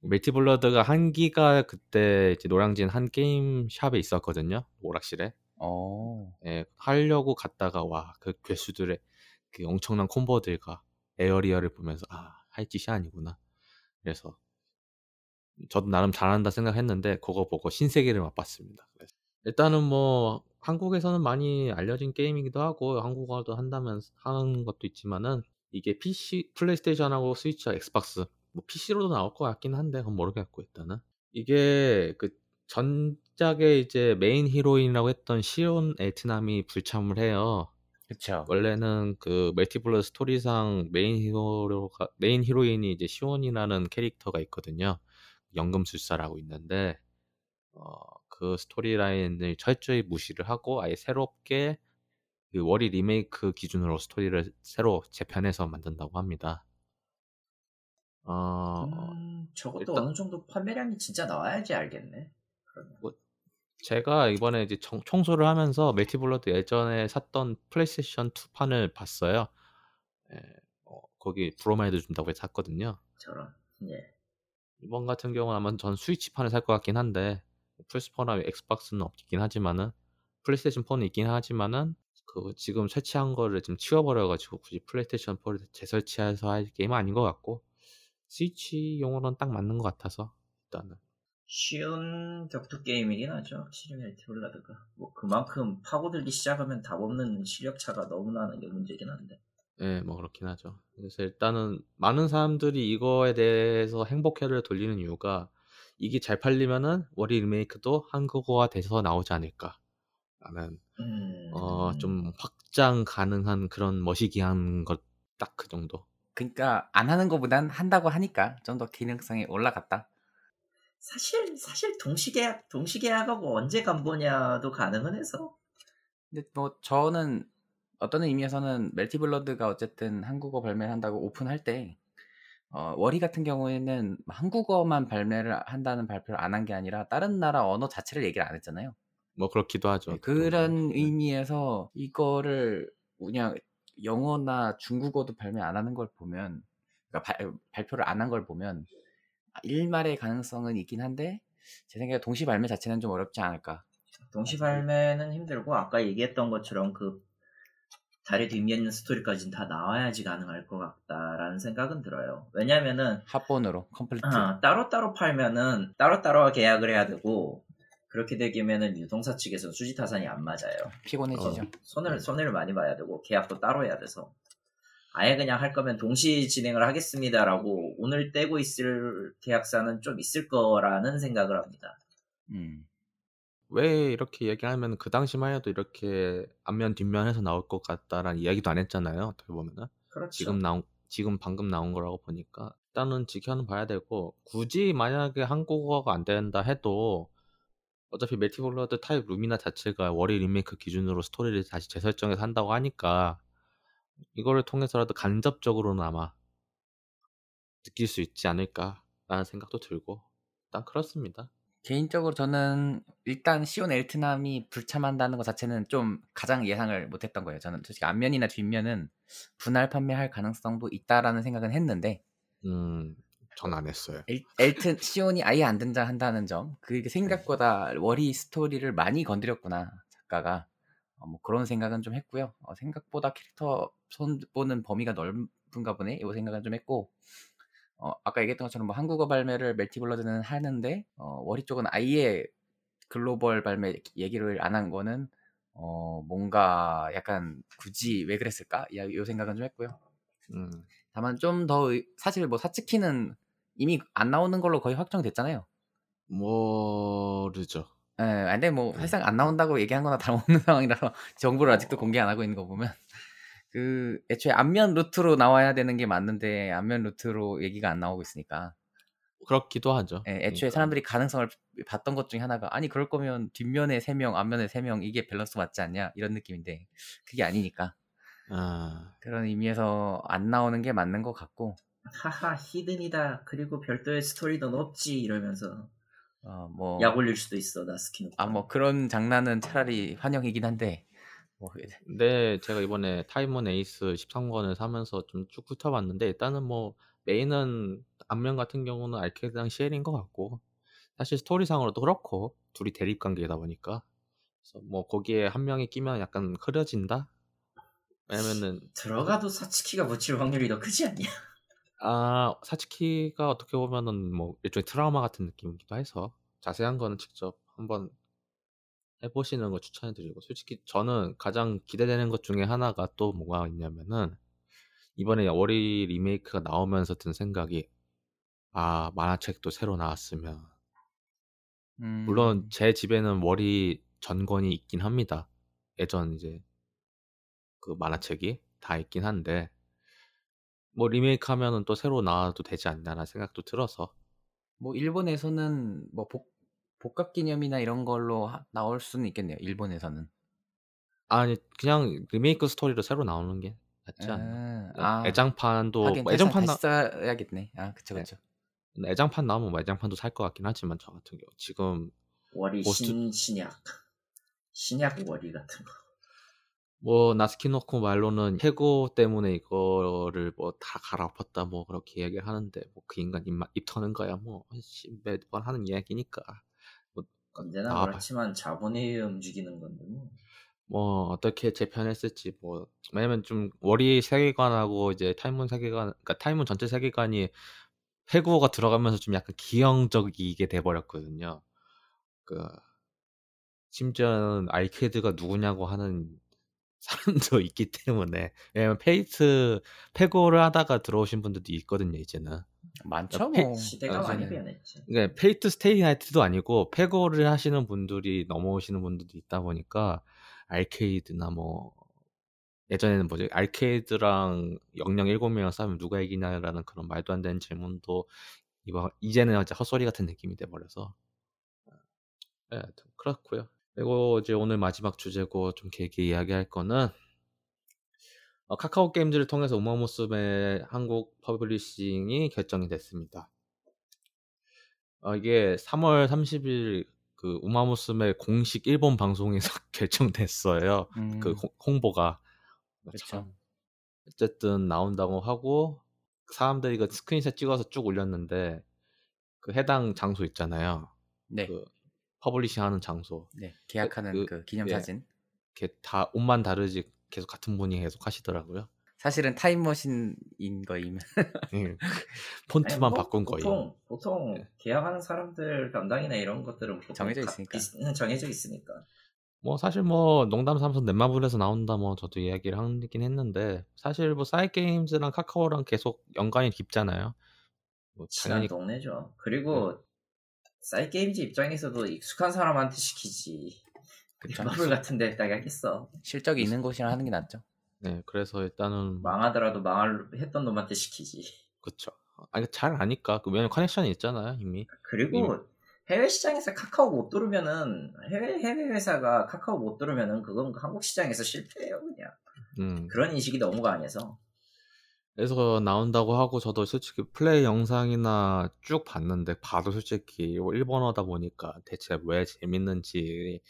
멜티블러드가 한기가 그때 이제 노량진 한 게임 샵에 있었거든요. 오락실에. 어. 예, 하려고 갔다가 와 그 괴수들의 그 엄청난 콤보들과 에어리어를 보면서 아 할 짓이 아니구나. 그래서 저도 나름 잘한다 생각했는데 그거 보고 신세계를 맛봤습니다. 일단은 뭐 한국에서는 많이 알려진 게임이기도 하고 한국어도 한다면 하는 것도 있지만은 이게 PC, 플레이스테이션하고 스위치와 엑스박스 뭐 PC로도 나올 것 같긴 한데 그건 모르겠고 일단은 이게 그 전작의 이제 메인 히로인이라고 했던 시온 에트남이 불참을 해요. 그쵸. 원래는 그 멜티블러드 스토리상 메인 히로가 메인 히로인이 이제 시온이라는 캐릭터가 있거든요. 연금술사라고 있는데 어, 그 스토리라인을 철저히 무시를 하고 아예 새롭게 그 월희 리메이크 기준으로 스토리를 새로 재편해서 만든다고 합니다. 어, 음, 저것도 일단- 어느 정도 판매량이 진짜 나와야지 알겠네. 그러면. 제가 이번에 이제 청, 청소를 하면서 멜티블러드 예전에 샀던 플레이스테이션 2 판을 봤어요. 예, 어, 거기 브로마이드 준다고 해서 샀거든요. 저런. 예. 이번 같은 경우는 아마 전 스위치판을 살 것 같긴 한데 플스4나 엑스박스는 없긴 하지만은 플레이스테이션 4는 있긴 하지만은 그 지금 설치한 거를 좀 치워버려가지고 굳이 플레이스테이션 4를 재설치해서 할 게임은 아닌 것 같고 스위치용으로는 딱 맞는 것 같아서 일단은 쉬운 격투 게임이긴 하죠. 확실히 멜티블러드가. 뭐 그만큼 파고들기 시작하면 답 없는 실력 차가 너무 나는 게 문제긴 한데. 예, 뭐 그렇긴 하죠. 그래서 일단은 많은 사람들이 이거에 대해서 행복회로를 돌리는 이유가 이게 잘 팔리면은 월이 리메이크도 한국어화 돼서 나오지 않을까 라는 음. 어좀 확장 가능한 그런 머시기한 것 딱 그 정도. 그러니까 안 하는 것보단 한다고 하니까 좀 더 기능성이 올라갔다. 사실 사실 동시계약 동시계약하고 언제 간보냐도 가능은 해서 근데 뭐 저는 어떤 의미에서는 멜티블러드가 어쨌든 한국어 발매를 한다고 오픈할 때 어, 월이 같은 경우에는 한국어만 발매를 한다는 발표를 안 한 게 아니라 다른 나라 언어 자체를 얘기를 안 했잖아요. 뭐 그렇기도 하죠. 네, 그런 의미에서 이거를 그냥 영어나 중국어도 발매 안 하는 걸 보면 그러니까 발, 발표를 안 한 걸 보면 일말의 가능성은 있긴 한데 제 생각에 동시 발매 자체는 좀 어렵지 않을까. 동시 발매는 힘들고 아까 얘기했던 것처럼 그 달의 뒷면 스토리까지는 다 나와야지 가능할 것 같다라는 생각은 들어요. 왜냐면은 합본으로 컴플리트. 아, 따로따로 팔면은 따로따로 계약을 해야 되고 그렇게 되면은 유통사 측에서 수지 타산이 안 맞아요. 피곤해지죠. 어, 손을 손해를 많이 봐야 되고 계약도 따로 해야 돼서 아예 그냥 할 거면 동시 진행을 하겠습니다라고 오늘 떼고 있을 계약사는 좀 있을 거라는 생각을 합니다. 음. 왜 이렇게 얘기하면 그 당시만 해도 이렇게 앞면 뒷면에서 나올 것 같다라는 이야기도 안 했잖아요. 어떻게 보면은 그렇죠. 지금 나온 지금 방금 나온 거라고 보니까 일단은 지켜는 봐야 되고 굳이 만약에 한국어가 안 된다 해도 어차피 멜티블러드 타입 루미나 자체가 월희 리메이크 기준으로 스토리를 다시 재설정해서 한다고 하니까 이거를 통해서라도 간접적으로나마 느낄 수 있지 않을까라는 생각도 들고 일단 그렇습니다. 개인적으로 저는 일단 시온 엘트남이 불참한다는 것 자체는 좀 가장 예상을 못했던 거예요. 저는 솔직히 앞면이나 뒷면은 분할 판매할 가능성도 있다라는 생각은 했는데, 음, 전 안 했어요. 엘, 엘트 시온이 아예 안 등장한다는 점, 그게 생각보다 월이 스토리를 많이 건드렸구나 작가가 어, 뭐 그런 생각은 좀 했고요. 어, 생각보다 캐릭터 손 보는 범위가 넓은가 보네. 이 생각은 좀 했고, 어, 아까 얘기했던 것처럼 뭐 한국어 발매를 멜티블러드는 하는데 어, 워리 쪽은 아예 글로벌 발매 얘기를 안 한 거는 어, 뭔가 약간 굳이 왜 그랬을까? 이, 이 생각은 좀 했고요. 음. 다만 좀 더 사실 뭐 사츠키는 이미 안 나오는 걸로 거의 확정됐잖아요. 모르죠. 예, 근데 뭐 네. 사실상 안 나온다고 얘기한 거나 다름없는 상황이라서 정보를 아직도 공개 안 하고 있는 거 보면 그 애초에 앞면 루트로 나와야 되는 게 맞는데 앞면 루트로 얘기가 안 나오고 있으니까 그렇기도 하죠. 예, 애초에 그러니까. 사람들이 가능성을 봤던 것 중에 하나가 아니 그럴 거면 뒷면에 3명 앞면에 3명 이게 밸런스 맞지 않냐 이런 느낌인데 그게 아니니까 아, 그런 의미에서 안 나오는 게 맞는 것 같고 하하 히든이다. 그리고 별도의 스토리도 없지 이러면서 어뭐 약 올릴 수도 있어 나스키노. 아뭐 그런 장난은 차라리 환영이긴 한데 뭐 근데 제가 이번에 타입문 에이스 13권을 사면서 좀 쭉 훑어봤는데 일단은 뭐 메인은 앞면 같은 경우는 알퀘이드랑 시엘인 것 같고 사실 스토리상으로도 그렇고 둘이 대립 관계다 보니까 그래서 뭐 거기에 한 명이 끼면 약간 흐려진다. 왜냐면은 들어가도 사츠키가 묻힐 확률이 더 크지 않냐? 아 사츠키가 어떻게 보면은 뭐 일종의 트라우마 같은 느낌이기도 해서 자세한 거는 직접 한번 해보시는 거 추천해드리고 솔직히 저는 가장 기대되는 것 중에 하나가 또 뭐가 있냐면은 이번에 월이 리메이크가 나오면서 든 생각이 아 만화책도 새로 나왔으면. 음, 물론 제 집에는 월이 전권이 있긴 합니다. 예전 이제 그 만화책이 다 있긴 한데 뭐 리메이크 하면은 또 새로 나와도 되지 않나라는 생각도 들어서. 뭐 일본에서는 뭐 복, 복각 기념이나 이런 걸로 하- 나올 수는 있겠네요. 일본에서는. 아니 그냥 리메이크 스토리로 새로 나오는 게 낫지 않나 아, 아, 애장판도 하긴 뭐 애장 애장판 나, 써야겠네. 아, 그쵸, 네. 그쵸. 애장판 나오면 뭐 애장판도 살 것 같긴 하지만 저 같은 경우 지금 월희 고스트- 신 신약 신약 월희 같은 거. 뭐 나스키노코 말로는 페고 때문에 이거를 뭐 다 갈아엎었다 뭐 그렇게 얘기를 하는데 뭐 그 인간 입, 입 터는 거야 뭐 씨, 매번 하는 이야기니까 언제나 나와봐요. 그렇지만 자본에 의해 움직이는 건데 뭐. 뭐 어떻게 재편했을지 뭐 왜냐면 좀 월희 세계관하고 이제 타입문 세계관 그러니까 타입문 전체 세계관이 해구어가 들어가면서 좀 약간 기형적이게 돼버렸거든요. 그 심지어는 알퀘이드가 누구냐고 하는 사람도 있기 때문에 왜냐면 페이트 페고를 하다가 들어오신 분들도 있거든요 이제는. 많죠, 페- 뭐. 시대가 많이 요새는. 변했지. 그러니까 페이트 스테이 나이트도 아니고 페고를 하시는 분들이 넘어오시는 분들도 있다 보니까 알퀘이드나 뭐 예전에는 뭐지 알퀘이드랑 영령 7명이랑 싸우면 누가 이기냐라는 그런 말도 안 되는 질문도 이거 이제는 이제 헛소리 같은 느낌이 돼 버려서 예, 하여튼 그렇고요. 그리고 이제 오늘 마지막 주제고 좀 길게 이야기할 거는 어, 카카오 게임즈를 통해서 우마무스메 한국 퍼블리싱이 결정이 됐습니다. 어, 이게 3월 30일 그 우마무스메 공식 일본 방송에서 결정됐어요. 음, 그 홍- 홍보가 그쵸. 참 어쨌든 나온다고 하고 사람들이 그 스크린샷 찍어서 쭉 올렸는데 그 해당 장소 있잖아요. 네, 그 퍼블리싱 하는 장소. 네 계약하는 그- 그, 기념 예. 사진. 이렇게 다 옷만 다르지 계속 같은 분이 계속 하시더라고요. 사실은 타임머신인 거임. 예. 폰트만 아니, 뭐 바꾼. 보통 보통 네. 계약하는 사람들 담당이나 이런 것들은 정해져 가- 있으니까. 비슷- 정해져 있으니까. 뭐 사실 뭐 농담 삼아서 넷마블에서 나온다 뭐 저도 이야기를 하긴 했는데 사실 뭐 사이 게임즈랑 카카오랑 계속 연관이 깊잖아요. 뭐 당연히 동네죠. 그리고 네. 사이 게임즈 입장에서도 익숙한 사람한테 시키지. 그쵸. 마블 같은 데다가 하겠어. 실적이 있는 곳이랑 하는 게 낫죠. 네 그래서 일단은 망하더라도 망할 했던 놈한테 시키지. 그쵸. 아니 잘 아니까 그 왜냐면 커넥션이 있잖아요 이미. 그리고 해외 시장에서 카카오 못 들으면은 해외 해외 회사가 카카오 못 들으면은 그건 한국 시장에서 실패해요 그냥. 음. 그런 인식이 너무 강해서. 그래서 나온다고 하고 저도 솔직히 플레이 영상이나 쭉 봤는데 봐도 솔직히 뭐 일본어다 보니까 대체 왜 재밌는지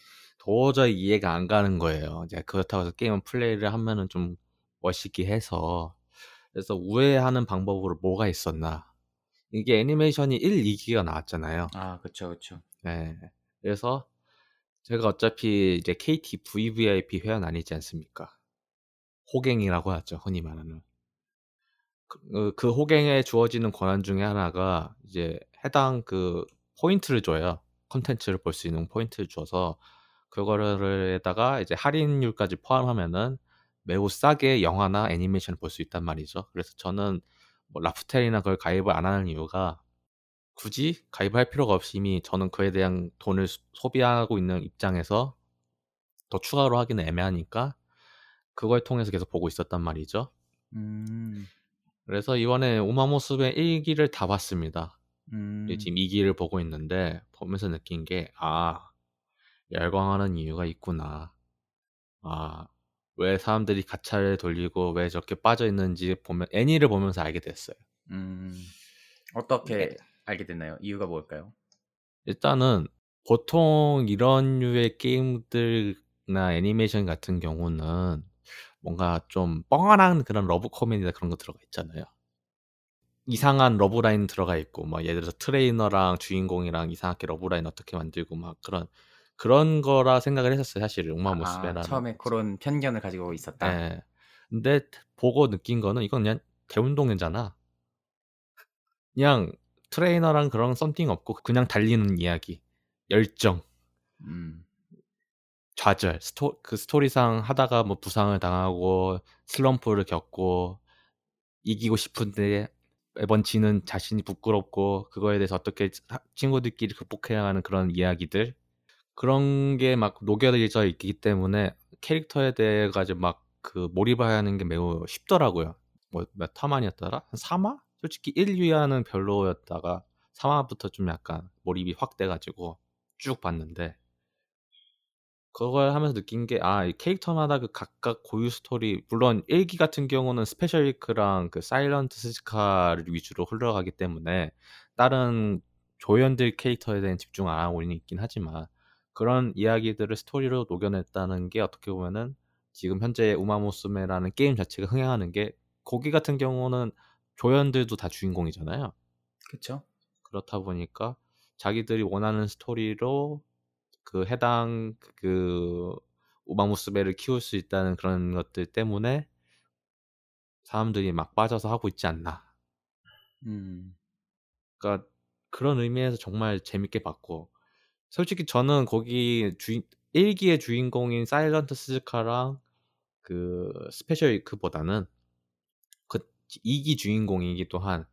도저히 이해가 안 가는 거예요. 이제 그렇다고 해서 게임은 플레이를 하면은 좀 멋있게 해서 그래서 우회하는 방법으로 뭐가 있었나 이게 애니메이션이 1, 2기가 나왔잖아요. 아, 그쵸, 그쵸. 네. 그래서 제가 어차피 이제 KT VVIP 회원 아니지 않습니까? 호갱이라고 하죠, 흔히 말하는. 그, 어, 그 호갱에 주어지는 권한 중에 하나가 이제 해당 그 포인트를 줘요. 컨텐츠를 볼 수 있는 포인트를 줘서 그거를에다가 이제 할인율까지 포함하면은 매우 싸게 영화나 애니메이션을 볼 수 있단 말이죠. 그래서 저는 뭐 라프텔이나 그걸 가입을 안 하는 이유가 굳이 가입할 필요가 없이 이미 저는 그에 대한 돈을 소- 소비하고 있는 입장에서 더 추가로 하기는 애매하니까 그걸 통해서 계속 보고 있었단 말이죠. 음, 그래서 이번에 우마모스의 1기를 다 봤습니다. 음, 지금 2기를 보고 있는데 보면서 느낀 게 아, 열광하는 이유가 있구나. 아, 왜 사람들이 가차를 돌리고 왜 저렇게 빠져 있는지 보면 애니를 보면서 알게 됐어요. 음. 어떻게 네. 알게 됐나요? 이유가 뭘까요? 일단은 보통 이런 류의 게임들이나 애니메이션 같은 경우는 뭔가 좀 뻔한 그런 러브 코미디나 그런 거 들어가 있잖아요. 이상한 러브라인 들어가 있고 막 예를 들어서 트레이너랑 주인공이랑 이상하게 러브라인 어떻게 만들고 막 그런 그런 거라 생각을 했었어요 사실 아, 우마무스메라는. 처음에 그런 편견을 가지고 있었다. 예. 근데 보고 느낀 거는 이건 그냥 대운동회잖아. 그냥 트레이너랑 그런 something 없고 그냥 달리는 이야기. 열정. 음, 좌절. 스토 그 스토리상 하다가 뭐 부상을 당하고 슬럼프를 겪고 이기고 싶은데 매번 지는 자신이 부끄럽고 그거에 대해서 어떻게 하- 친구들끼리 극복해야 하는 그런 이야기들 그런 게 막 녹여져 있기 때문에 캐릭터에 대해 가지고 막 그 몰입을 하는 게 매우 쉽더라고요. 뭐 몇 화만이었더라? 한 3화? 솔직히 1, 2화는 별로였다가 3화부터 좀 약간 몰입이 확 돼가지고 쭉 봤는데 그걸 하면서 느낀 게, 아, 이 캐릭터마다 그 각각 고유 스토리, 물론 1기 같은 경우는 스페셜 위크랑 그 사일런스 스즈카를 위주로 흘러가기 때문에 다른 조연들 캐릭터에 대한 집중 안 하고 있긴 하지만 그런 이야기들을 스토리로 녹여냈다는 게 어떻게 보면은 지금 현재 우마무스메라는 게임 자체가 흥행하는 게 거기 같은 경우는 조연들도 다 주인공이잖아요. 그쵸? 그렇다 보니까 자기들이 원하는 스토리로 그 해당 그 우마무스베를 키울 수 있다는 그런 것들 때문에 사람들이 막 빠져서 하고 있지 않나. 음, 그러니까 그런 의미에서 정말 재밌게 봤고 솔직히 저는 거기 주인 1기의 주인공인 사일런트 스즈카랑 그 스페셜 위크보다는 그 2기 주인공이기도 한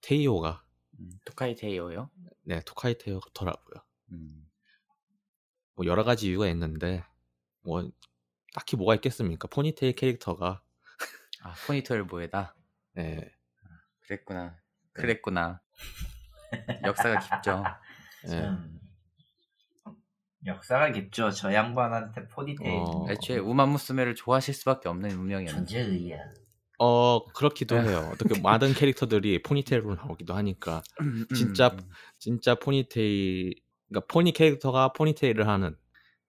테이오가 음, 토카이 테이오요? 네 토카이 테이오가 좋더라고요. 음, 뭐 여러 가지 이유가 있는데 뭐 딱히 뭐가 있겠습니까? 포니테일 캐릭터가 아 포니테일 뭐에다 예. 그랬구나 네. 그랬구나 역사가 깊죠 예. 참 역사가 깊죠. 저 양반한테 포니테일 어. 애초에 우마무스메를 좋아하실 수밖에 없는 운명이었는데 존재의야. 어 그렇기도 네. 해요. 어떻게 많은 캐릭터들이 포니테일로 나오기도 하니까 진짜 음, 음. 진짜 포니테일 그러니까 포니 캐릭터가 포니테일을 하는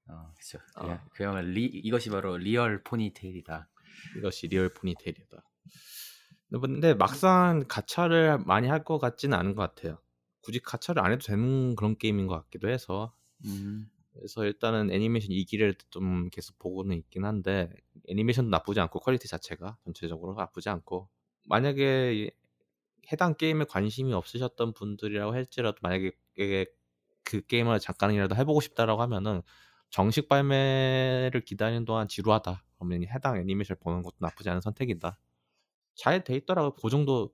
어, 그쵸. 어. 그냥 그야말로 리, 이것이 바로 real 포니테일이다. 이것이 real 포니테일이다. 근데 막상 가차를 많이 할 것 같지는 않은 것 같아요. 굳이 가차를 안 해도 되는 그런 게임인 것 같기도 해서 음, 그래서 일단은 애니메이션 2기를 좀 계속 보고는 있긴 한데 애니메이션도 나쁘지 않고 퀄리티 자체가 전체적으로 나쁘지 않고 만약에 해당 게임에 관심이 없으셨던 분들이라고 할지라도 만약에 그 게임을 잠깐이라도 해보고 싶다라고 하면은 정식 발매를 기다리는 동안 지루하다. 그러면 이 해당 애니메이션을 보는 것도 나쁘지 않은 선택이다. 잘 돼 있더라고 그 정도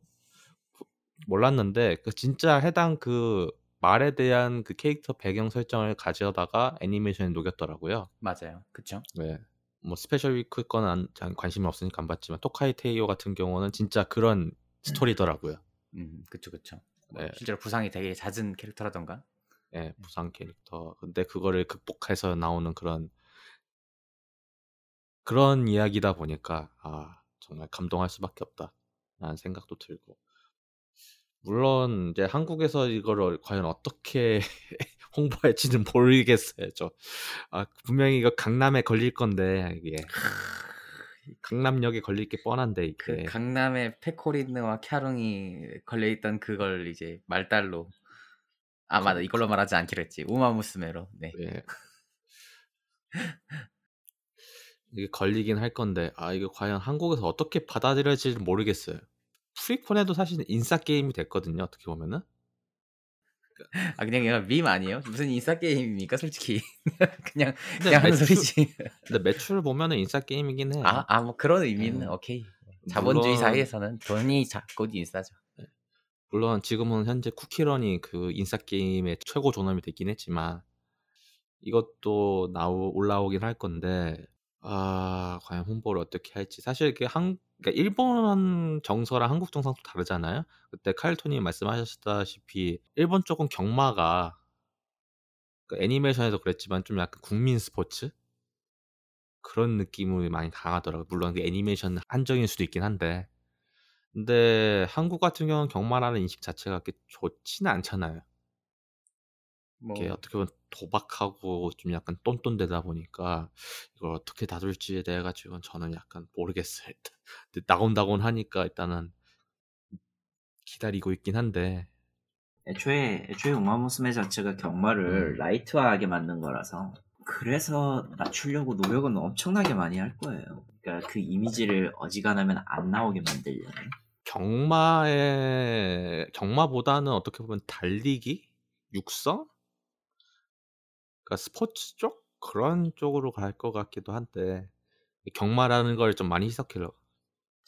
몰랐는데 그 진짜 해당 그 말에 대한 그 캐릭터 배경 설정을 가져다가 애니메이션에 녹였더라고요. 맞아요. 그쵸. 네. 뭐 스페셜 위크 거는 안, 잘 관심이 없으니까 안 봤지만 토카이 테이오 같은 경우는 진짜 그런 스토리더라고요. 음, 그쵸, 그쵸. 뭐 네. 실제로 부상이 되게 잦은 캐릭터라던가. 예, 부상 캐릭터. 근데 그거를 극복해서 나오는 그런 그런 이야기다 보니까 아 정말 감동할 수밖에 없다 라는 생각도 들고 물론 이제 한국에서 이거를 과연 어떻게 홍보할지는 모르겠어요. 저 아, 분명히 이거 강남에 걸릴 건데 이게 강남역에 걸릴 게 뻔한데 그 이게 강남에 페코린느와 캬룽이 걸려 있던 그걸 이제 말달로. 아, 맞아. 이걸로 말하지 않기로 했지. 우마무스메로. 네. 예. 이게 걸리긴 할 건데 아 이거 과연 한국에서 어떻게 받아들여질지 모르겠어요. 프리콘에도 사실 인싸 게임이 됐거든요. 어떻게 보면은 아, 그냥 얘가 밈 아니에요? 무슨 인싸 게임입니까, 솔직히. 그냥, 그냥 하는 매출, 소리지. 근데 매출 보면은 인싸 게임이긴 해. 아, 아, 뭐 그런 의미는 음. 오케이. 자본주의 물론- 사회에서는 돈이 자꾸 인싸죠. 물론 지금은 현재 쿠키런이 그 인싸 게임의 최고 존엄이 됐긴 했지만 이것도 나오 올라오긴 할 건데 아 과연 홍보를 어떻게 할지 사실 이게 한 그러니까 일본 정서랑 한국 정서랑 또 다르잖아요. 그때 카일토님 말씀하셨다시피 일본 쪽은 경마가 그 애니메이션에도 그랬지만 좀 약간 국민 스포츠 그런 느낌이 많이 강하더라고요. 물론 그 애니메이션 한정일 수도 있긴 한데 근데 한국 같은 경우는 경마라는 인식 자체가 그렇게 좋지는 않잖아요. 뭐, 이게 어떻게 보면 도박하고 좀 약간 똔똔되다 보니까 이걸 어떻게 다룰지에 대해 가지고는 저는 약간 모르겠어요. 일단. 나온다고는 하니까 일단은 기다리고 있긴 한데 애초에 애초에 우마무스메 자체가 경마를 음. 라이트화하게 만든 거라서 그래서 낮추려고 노력은 엄청나게 많이 할 거예요. 그러니까 그 이미지를 어지간하면 안 나오게 만들려는. 경마에 경마보다는 어떻게 보면 달리기, 육성, 그러니까 스포츠 쪽 그런 쪽으로 갈 것 같기도 한데 경마라는 걸 좀 많이 희석해요.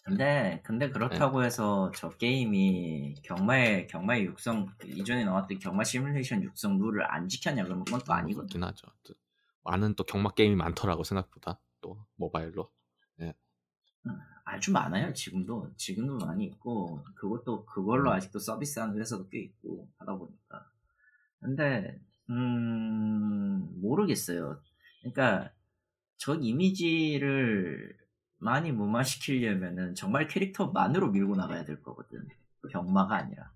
근데 근데 그렇다고 해서 저 게임이 경마의 경마의 육성 이전에 나왔던 경마 시뮬레이션 육성 룰을 안 지켰냐 그러면 그건 또 아니거든. 그렇긴 하죠. 또 많은 또 경마 게임이 많더라고 생각보다 또 모바일로. 아주 많아요 지금도 지금도 많이 있고 그것도 그걸로 음. 아직도 서비스하는 회사도 꽤 있고 하다 보니까 근데 음 모르겠어요 그러니까 저 이미지를 많이 무마시키려면은 정말 캐릭터만으로 밀고 나가야 될 거거든 경마가 아니라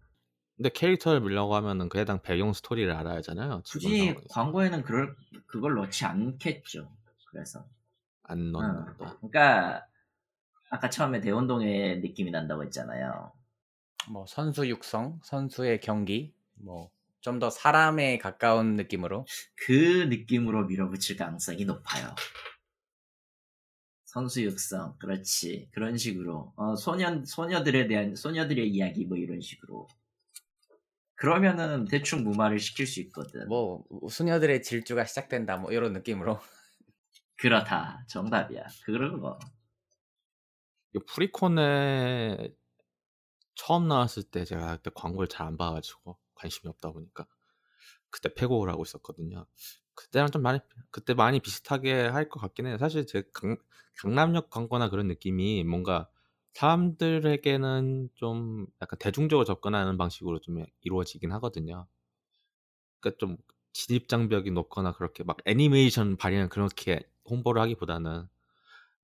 근데 캐릭터를 밀려고 하면은 그 해당 배경 스토리를 알아야 하잖아요. 굳이. 광고에는 그럴 그걸 넣지 않겠죠 그래서 안 어, 넣는다. 그러니까 아까 처음에 대원동의 느낌이 난다고 했잖아요 뭐 선수 육성, 선수의 경기, 뭐 좀 더 사람에 가까운 느낌으로 그 느낌으로 밀어붙일 가능성이 높아요. 선수 육성, 그렇지. 그런 식으로. 어, 소년, 소녀들에 대한, 소녀들의 이야기, 뭐 이런 식으로. 그러면은 대충 무마를 시킬 수 있거든. 뭐 수녀들의 질주가 시작된다 뭐 이런 느낌으로 그렇다. 정답이야. 그런 거. 프리콘에 처음 나왔을 때 제가 그때 광고를 잘 안 봐가지고 관심이 없다 보니까 그때 패곡을 하고 있었거든요. 그때랑 좀 많이 그때 많이 비슷하게 할 것 같긴 해요. 사실 제 강, 강남역 광고나 그런 느낌이 뭔가 사람들에게는 좀 약간 대중적으로 접근하는 방식으로 좀 이루어지긴 하거든요. 그러니까 좀 진입 장벽이 높거나 그렇게 막 애니메이션 발휘는 그렇게 홍보를 하기보다는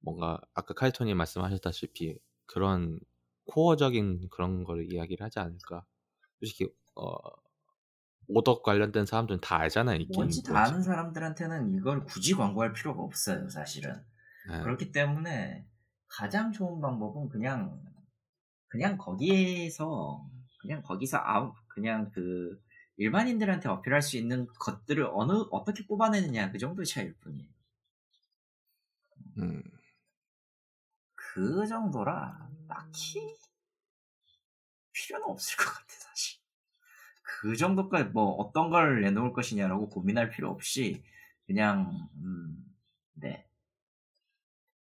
뭔가 아까 칼톤이 말씀하셨다시피 그런 코어적인 그런 걸 이야기를 하지 않을까. 솔직히 어 오덕 관련된 사람들은 다 알잖아요. 이 뭔지 다 아는 사람들한테는 이걸 굳이 광고할 필요가 없어요, 사실은. 네. 그렇기 때문에 가장 좋은 방법은 그냥 그냥 거기에서 그냥 거기서 아우 그냥 그 일반인들한테 어필할 수 있는 것들을 어느 어떻게 뽑아내느냐 그 정도의 차이일 뿐이에요. 음. 그 정도라 딱히 필요는 없을 것 같아 사실. 그 정도까지 뭐 어떤 걸 내놓을 것이냐라고 고민할 필요 없이 그냥 음, 네.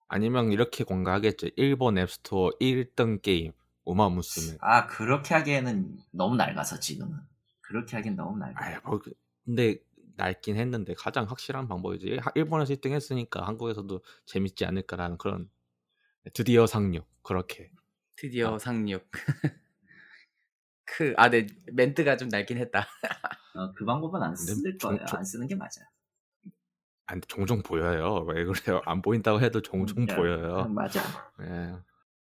아니면 이렇게 공개하겠죠. 일본 앱스토어 1등 게임 우마무스메. 아 그렇게 하기에는 너무 낡아서 지금은. 그렇게 하긴 너무 낡아. 뭐, 그, 근데 낡긴 했는데 가장 확실한 방법이지. 일본에서 1등 했으니까 한국에서도 재밌지 않을까라는 그런 드디어 상륙 그렇게. 드디어 어. 상륙. 그, 아, 네, 멘트가 좀 낡긴 했다. 어, 그 방법은 안쓸 거예요. 안 쓰는 게 맞아. 아, 종종 보여요. 왜 그래요? 안 보인다고 해도 종종 음, 보여요. 음, 맞아. 예.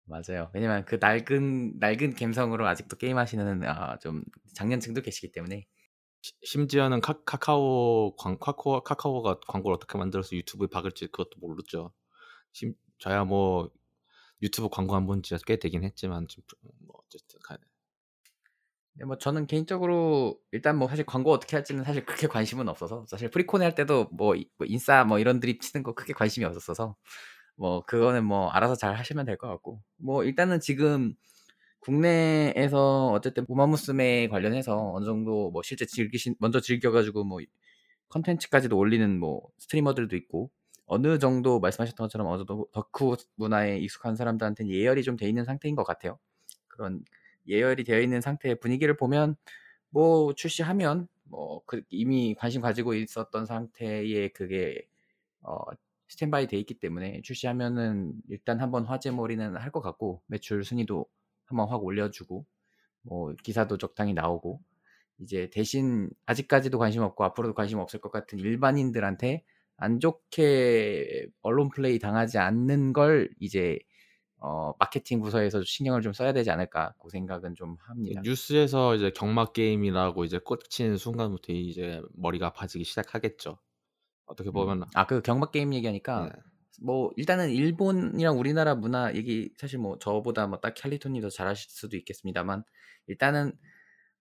맞아요. 왜냐면 그 낡은 낡은 감성으로 아직도 게임하시는 아, 좀 장년층도 계시기 때문에 심지어는 카, 카카오 광 카카오 카카오가 광고를 어떻게 만들어서 유튜브에 박을지 그것도 모르죠. 심, 저야 뭐 유튜브 광고 한 번 지가 꽤 되긴 했지만 지금 뭐 어쨌든 간에 네, 뭐 저는 개인적으로 일단 뭐 사실 광고 어떻게 할지는 사실 그렇게 관심은 없어서 사실 프리코네 할 때도 뭐, 뭐 인싸 뭐 이런 드립 치는 거 크게 관심이 없었어서 뭐 그거는 뭐 알아서 잘 하시면 될 것 같고 뭐 일단은 지금 국내에서 어쨌든 우마무스메 관련해서 어느 정도 뭐 실제 즐기신 먼저 즐겨가지고 뭐 컨텐츠까지도 올리는 뭐 스트리머들도 있고 어느 정도 말씀하셨던 것처럼 어느 정도 덕후 문화에 익숙한 사람들한테는 예열이 좀 돼 있는 상태인 것 같아요. 그런 예열이 되어 있는 상태의 분위기를 보면 뭐 출시하면 뭐 그 이미 관심 가지고 있었던 상태의 그게 어 스탠바이 돼 있기 때문에 출시하면은 일단 한번 화제몰이는 할 것 같고 매출 순위도 한번 확 올려주고 뭐 기사도 적당히 나오고 이제 대신 아직까지도 관심 없고 앞으로도 관심 없을 것 같은 일반인들한테 안 좋게 언론 플레이 당하지 않는 걸 이제 어, 마케팅 부서에서 신경을 좀 써야 되지 않을까 그 생각은 좀 합니다. 뉴스에서 이제 경마 게임이라고 이제 꽂힌 순간부터 이제 머리가 아파지기 시작하겠죠. 어떻게 음. 보면 음. 아그 경마 게임 얘기하니까 네. 뭐 일단은 일본이랑 우리나라 문화 얘기 사실 뭐 저보다 뭐 딱 캘리토님 더 잘하실 수도 있겠습니다만 일단은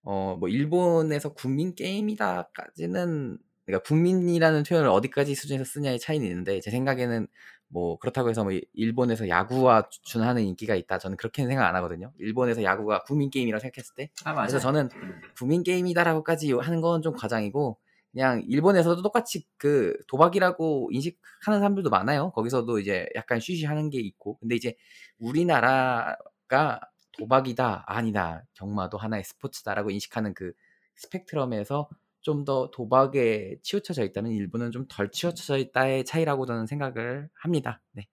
어 뭐 일본에서 국민 게임이다까지는 그러니까 국민이라는 표현을 어디까지 수준에서 쓰냐의 차이는 있는데 제 생각에는 뭐 그렇다고 해서 뭐 일본에서 야구와 준하는 인기가 있다 저는 그렇게는 생각 안 하거든요. 일본에서 야구가 국민 게임이라고 생각했을 때 아, 그래서 저는 국민 게임이다라고까지 하는 건 좀 과장이고 그냥 일본에서도 똑같이 그 도박이라고 인식하는 사람들도 많아요. 거기서도 이제 약간 쉬쉬하는 게 있고. 근데 이제 우리나라가 도박이다, 아니다, 경마도 하나의 스포츠다라고 인식하는 그 스펙트럼에서 좀 더 도박에 치우쳐져 있다면 일본은 좀덜 치우쳐져 있다의 차이라고 저는 생각을 합니다. 네.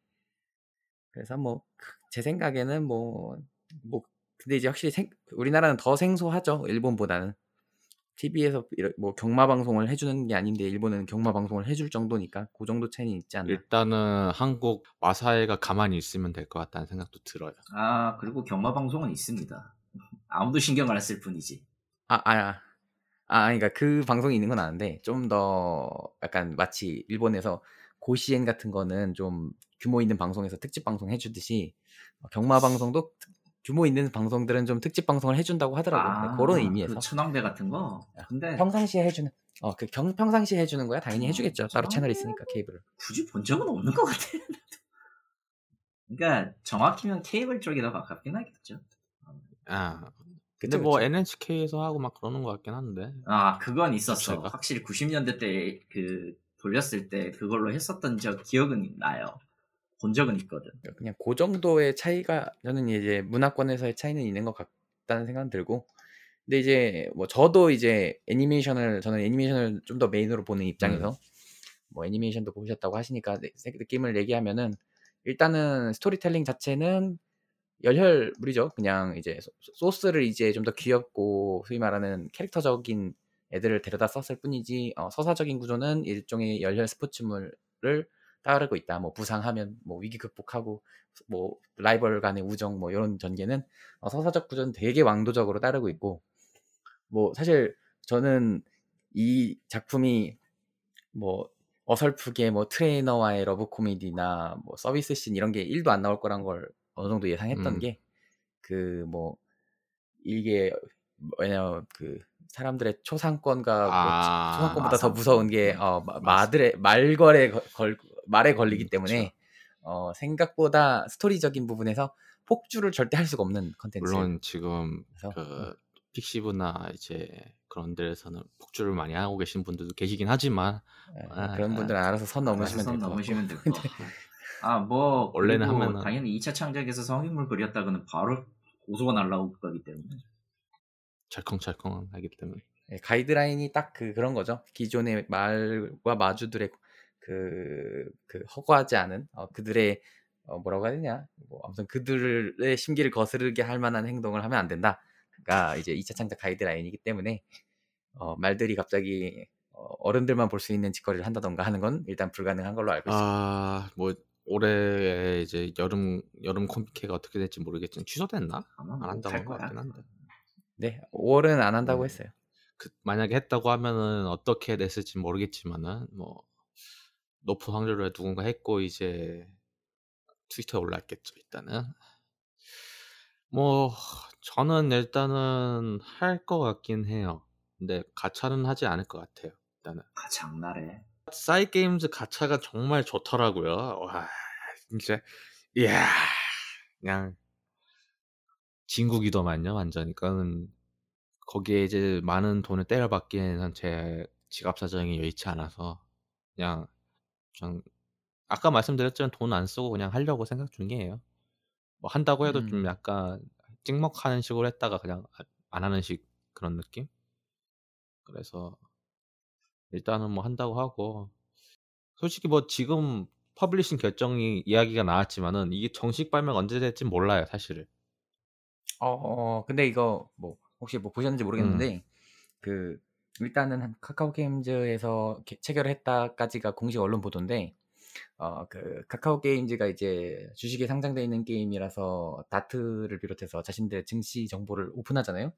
그래서 뭐 제 생각에는 뭐뭐 뭐 근데 이제 확실히 생, 우리나라는 더 생소하죠 일본보다는 TV에서 뭐 경마 방송을 해주는 게 아닌데 일본은 경마 방송을 해줄 정도니까 그 정도 차이는 있지 않나. 일단은 한국 와사회가 가만히 있으면 될 것 같다는 생각도 들어요. 아 그리고 경마 방송은 있습니다. 아무도 신경 안쓸 뿐이지. 아 아. 아, 그러니까 그 방송이 있는 건 아는데 좀 더 약간 마치 일본에서 고시엔 같은 거는 좀 규모 있는 방송에서 특집 방송 해주듯이 경마 방송도 규모 있는 방송들은 좀 특집 방송을 해준다고 하더라고요. 아, 그런 의미에서. 그 천왕대 같은 거. 근데 평상시에 해주는. 어, 그 경, 평상시에 해주는 거야 당연히 어, 해주겠죠. 따로 채널 있으니까 케이블을. 굳이 본 적은 없는 것 같아. 그러니까 정확히는 케이블 쪽이 더 가깝긴 하겠죠. 아. 근데 그쵸, 뭐 그쵸. NHK에서 하고 막 그러는 것 같긴 한데. 아, 그건 있었어. 제가? 확실히 90년대 때 그 돌렸을 때 그걸로 했었던 적 기억은 나요. 본 적은 있거든. 그러니까 그냥 그 정도의 차이가 저는 이제 문화권에서의 차이는 있는 것 같다는 생각은 들고 근데 이제 뭐 저도 이제 애니메이션을 저는 애니메이션을 좀 더 메인으로 보는 입장에서 음. 뭐 애니메이션도 보셨다고 하시니까 느낌을 얘기하면은 일단은 스토리텔링 자체는 열혈물이죠. 그냥 이제 소- 소스를 이제 좀 더 귀엽고 소위 말하는 캐릭터적인 애들을 데려다 썼을 뿐이지 어, 서사적인 구조는 일종의 열혈 스포츠물을 따르고 있다. 뭐 부상하면 뭐 위기 극복하고 뭐 라이벌 간의 우정 뭐 이런 전개는 어, 서사적 구조는 되게 왕도적으로 따르고 있고 뭐 사실 저는 이 작품이 뭐 어설프게 뭐 트레이너와의 러브 코미디나 뭐 서비스 씬 이런 게 1도 안 나올 거란 걸 어느 정도 예상했던 음. 개그 뭐 이게 왜냐면 그 사람들의 초상권과 뭐 아, 초상권보다 더. 무서운 게 어, 마- 마들의 말걸에 걸, 걸- 말에 걸리기 음, 때문에 어, 생각보다 스토리적인 부분에서 폭주를 절대 할 수가 없는 컨텐츠. 물론 지금 그래서, 그 픽시브나 이제 그런 데에서는 폭주를 많이 하고 계신 분들도 계시긴 하지만 예, 아, 그런 아, 분들은 알아서 선 넘으시면 거. 아뭐 원래는 하면은- 당연히 2차 창작에서 성인물 그렸다고는 바로 고소가 날라올 거기 때문에 철컹철컹 하기 때문에 예, 가이드라인이 딱 그 그런 거죠. 기존의 말과 마주들의 그, 그 허구하지 않은 어, 그들의 어, 뭐라고 해야 되냐? 뭐 아무튼 그들의 심기를 거스르게 할 만한 행동을 하면 안 된다 가 이제 2차 창작 가이드라인이기 때문에 어, 말들이 갑자기 어, 어른들만 볼 수 있는 짓거리를 한다던가 하는 건 일단 불가능한 걸로 알고 있습니다. 아 뭐 올해 이제 여름 여름 코미케가 어떻게 될지 모르겠지만 취소됐나? 아마 안뭐 한다고 할한것 거야. 같긴 한데 네, 5월은 안 한다고 음. 했어요. 그 만약에 했다고 하면은 어떻게 됐을지 모르겠지만은 뭐 높은 확률로 누군가 했고 이제 트위터에 올랐겠죠 일단은 뭐 저는 일단은 할 것 같긴 해요 근데 가차는 하지 않을 것 같아요 일단은 아, 장날에 사이 게임즈 가차가 정말 좋더라고요 와 진짜 이야 그냥 진국이더만요 완전히 그거는 거기에 이제 많은 돈을 때려받기에는 제 지갑 사정이 여의치 않아서 그냥 전 아까 말씀드렸지만 돈 안 쓰고 그냥 하려고 생각 중이에요. 뭐 한다고 해도 좀 음. 약간 찍먹하는 식으로 했다가 그냥 아- 안 하는 식 그런 느낌? 그래서 일단은 뭐 한다고 하고 솔직히 뭐 지금 publishing 결정이 이야기가 나왔지만은 이게 정식 발매가 언제 될지 몰라요 사실은. 어, 어, 근데 이거 뭐 혹시 뭐 보셨는지 모르겠는데 음. 그 일단은 한 카카오 게임즈에서 개- 체결을 했다까지가 공식 언론 보도인데 어 그 카카오 게임즈가 이제 주식에 상장돼 있는 게임이라서 다트를 비롯해서 자신들의 증시 정보를 오픈하잖아요.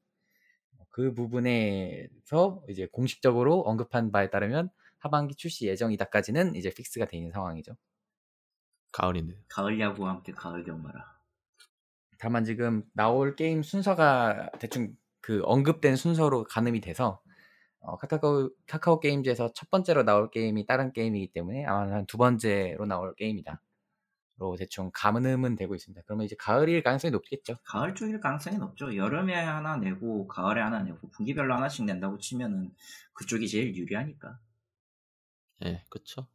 그 부분에서 이제 공식적으로 언급한 바에 따르면 하반기 출시 예정이다까지는 이제 fix가 돼 있는 상황이죠. 가을이네. 가을 야구와 함께 가을 경마라. 다만 지금 나올 게임 순서가 대충 그 언급된 순서로 가늠이 돼서 어, 카카오 카카오 게임즈에서 첫 번째로 나올 게임이 다른 게임이기 때문에 아마 한 두 번째로 나올 게임이다. 로 대충 가늠은 되고 있습니다. 그러면 이제 가을일 가능성이 높겠죠. 가을 쪽일 가능성이 높죠. 여름에 하나 내고 가을에 하나 내고 분기별로 하나씩 낸다고 치면은 그쪽이 제일 유리하니까. 예, 그쵸.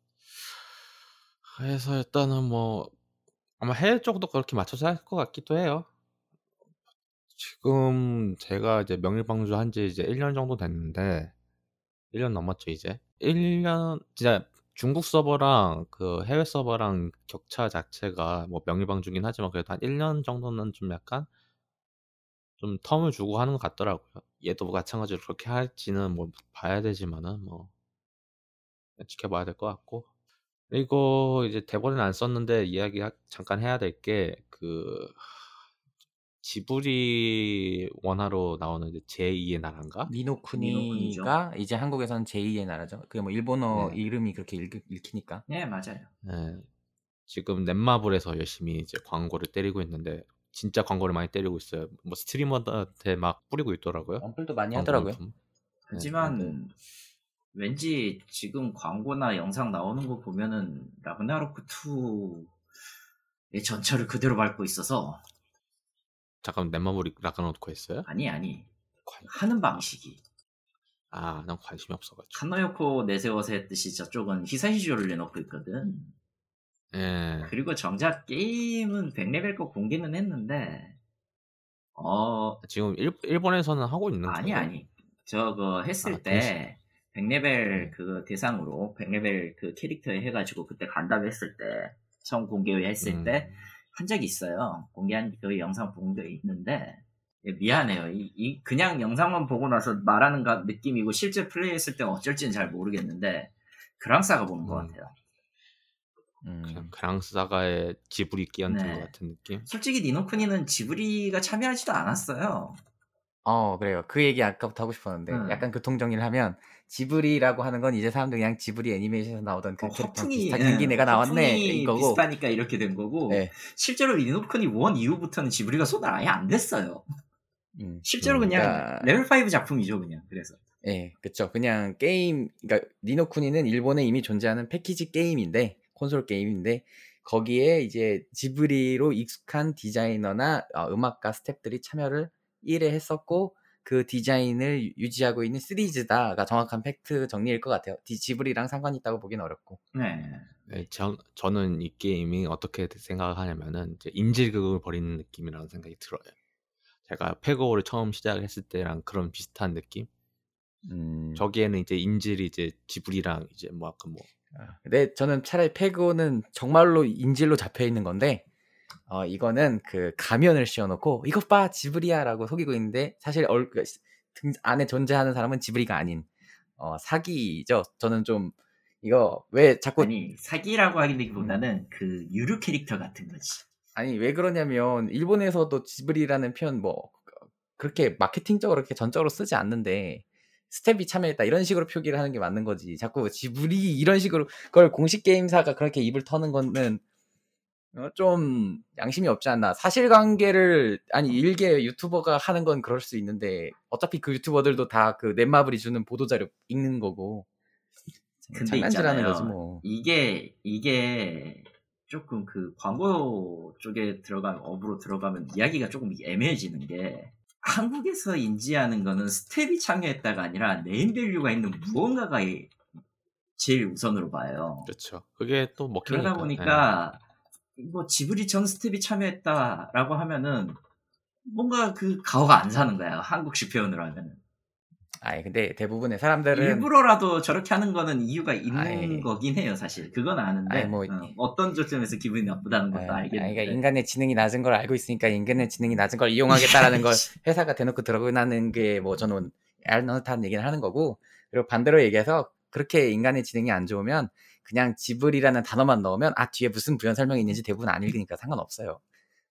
그래서 일단은 뭐 아마 해외 쪽도 그렇게 맞춰서 할 것 같기도 해요. 지금 제가 이제 명일방주 한 지 이제 1년 정도 됐는데 1년 넘었죠 이제. 1년 진짜 중국 서버랑 그 해외 서버랑 격차 자체가 뭐 명일방주긴 하지만 그래도 한 1년 정도는 좀 약간 좀 텀을 주고 하는 것 같더라고요. 얘도 마찬가지로 그렇게 할지는 뭐 봐야 되지만은 뭐 지켜봐야 될 것 같고. 그리고 이제 대본은 안 썼는데 이야기 하- 잠깐 해야 될 게 그 지브리 원화로 나오는 이제 제2의 나라인가? 니노쿠니가 이제 한국에서는 제2의 나라죠. 그게 뭐 일본어 네. 이름이 그렇게 읽, 읽히니까. 네 맞아요. 예. 지금 넷마블에서 열심히 이제 광고를 때리고 있는데 진짜 광고를 많이 때리고 있어요. 뭐 스트리머한테 막 뿌리고 있더라고요. 언플도 많이 하더라고요. 물품. 하지만 왠지 지금 광고나 영상 나오는 거 보면은 라그나로크 2의 전철을 그대로 밟고 있어서 잠깐 넷마블이 락아놓고 했어요? 아니 아니 관- 하는 방식이 아, 난 관심이 없어가지고. 칸노요코 내세워서 했듯이 저쪽은 희사시조를 내놓고 있거든. 예. 그리고 정작 게임은 100레벨 거 공개는 했는데 어 지금 일, 일본에서는 하고 있는 아니 거예요? 아니 저거 했을 아, 때 100레벨 그 대상으로 100레벨 그 캐릭터에 해가지고 그때 간담 했을 때 처음 공개했을 음. 때 한 적이 있어요. 공개한 그 영상 본 게 있는데 예, 미안해요. 이, 이 그냥 영상만 보고 나서 말하는 가- 느낌이고 실제 플레이했을 때 어쩔지는 잘 모르겠는데 그랑사가 보는 것 음. 같아요. 음. 그냥 그랑스 사가에 지브리 끼얹은 네. 것 같은 느낌. 솔직히 니노쿠니는 지브리가 참여하지도 않았어요. 어 그래요. 그 얘기 아까부터 하고 싶었는데 음. 약간 교통 정리를 하면 지브리라고 하는 건 이제 사람들이 그냥 지브리 애니메이션에서 나오던 그 어, 허풍이 비슷하게 예, 생긴 애가 나왔네 이거고. 비슷하니까 이렇게 된 거고 네. 실제로 니노쿠니 1 이후부터는 지브리가 손을 아예 안 댔어요. 음. 실제로 음, 그냥 그러니까- 레벨 5 작품이죠 그냥 그래서 예, 그쵸. 그냥 게임, 그러니까 니노쿠니는 일본에 이미 존재하는 패키지 게임인데 콘솔 게임인데 거기에 이제 지브리로 익숙한 디자이너나 어, 음악가 스탭들이 참여를 1회 했었고 그 디자인을 유- 유지하고 있는 시리즈다가 정확한 팩트 정리일 것 같아요. 디- 지브리랑 상관이 있다고 보긴 어렵고. 네. 네, 저, 저는 이 게임이 어떻게 생각하냐면은 이제 인질극을 벌이는 느낌이라는 생각이 들어요. 제가 페고를 처음 시작했을 때랑 그런 비슷한 느낌? 음, 저기에는 이제 인질이 이제 지브리랑 이제 뭐 아까 뭐 아, 근데 저는 차라리 페그는 정말로 인질로 잡혀 있는 건데 어 이거는 그 가면을 씌워놓고 이것 봐 지브리야라고 속이고 있는데 사실 얼, 그등 안에 존재하는 사람은 지브리가 아닌 어 사기죠. 저는 좀 이거 왜 자꾸 아니, 아니 사기라고 하기보다는 그 유료 캐릭터 같은 거지. 왜 그러냐면 일본에서도 지브리라는 표현 뭐 그렇게 마케팅적으로 그렇게 전적으로 쓰지 않는데 스텝이 참여했다 이런 식으로 표기를 하는 게 맞는 거지. 자꾸 지브리 이런 식으로 그걸 공식 게임사가 그렇게 입을 터는 거는 어, 좀 양심이 없지 않나. 사실관계를 아니 일개 유튜버가 하는 건 그럴 수 있는데 어차피 그 유튜버들도 다 그 넷마블이 주는 보도 자료 읽는 거고 근데 장난질하는. 거지 뭐. 이게 이게 조금 그 광고 쪽에 들어가면 업으로 들어가면 이야기가 조금 애매해지는 게 한국에서 인지하는 거는 스텝이 참여했다가 아니라 네임밸류가 있는 무언가가 이- 제일 우선으로 봐요. 그렇죠. 그게 또 먹히니까. 그러다 보니까 뭐 지브리 전 스텝이 참여했다라고 하면은 뭔가 그 가오가 안 사는 거야 한국식 표현으로 하면은. 아니 근데 대부분의 사람들은 일부러라도 저렇게 하는 거는 이유가 있는 아이. 거긴 해요 사실. 그건 아는데 아이, 뭐, 어, 떤 조점에서 기분이 나쁘다는 것도 아, 알겠는데. 그러니까 인간의 지능이 낮은 걸 알고 있으니까 인간의 지능이 낮은 걸 이용하겠다라는 걸 회사가 대놓고 드러나는 게 뭐 저는 알못한 얘기를 하는 거고 그리고 반대로 얘기해서 그렇게 인간의 지능이 안 좋으면 그냥 지불이라는 단어만 넣으면 아 뒤에 무슨 부연 설명이 있는지 대부분 안 읽으니까 상관없어요.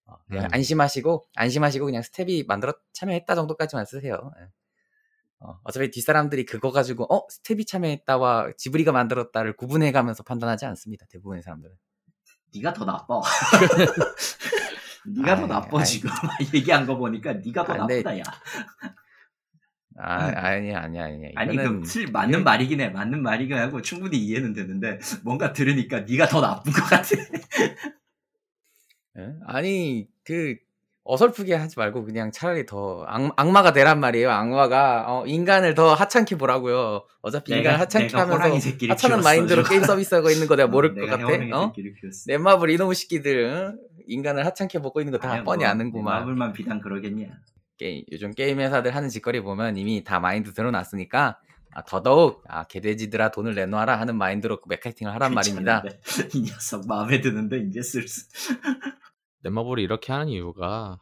어, 그냥 음. 안심하시고 안심하시고 그냥 스텝이 만들어 참여했다 정도까지만 쓰세요. 예. 어, 어차피 뒷사람들이 그거 가지고 어 스텝이 참여했다와 지브리가 만들었다를 구분해가면서 판단하지 않습니다. 대부분의 사람들은. 네가 더 나빠 네가 더 아이, 나빠 아이. 지금 얘기한 거 보니까 네가 더 아, 나쁘다 야 아 아니야 아니야 아니야. 아니 이거는 그 틀- 맞는 말이긴 해 맞는 말이긴 하고 충분히 이해는 되는데 뭔가 들으니까 네가 더 나쁜 것 같아 예? 아니 그 어설프게 하지 말고 그냥 차라리 더 악, 악마가 되란 말이에요. 악마가 어, 인간을 더 하찮게 보라고요. 어차피 내가- 인간을 하찮게 하면서 하찮은 마인드로 지금. 게임 서비스하고 있는 거 내가 모를 것 같아. 어? 넷마블 이놈의 새끼들 응? 인간을 하찮게 보고 있는 거 다 뻔히 뭐, 아는구만. 마블만 비단 그러겠냐 게임, 요즘 게임 회사들 하는 짓거리 보면 이미 다 마인드 드러났으니까 아, 더더욱 아 개돼지들아 돈을 내놔라 하는 마인드로 그 마케팅을 하란 말입니다. 이 녀석 마음에 드는데 이제 슬슬 넷마블이 이렇게 하는 이유가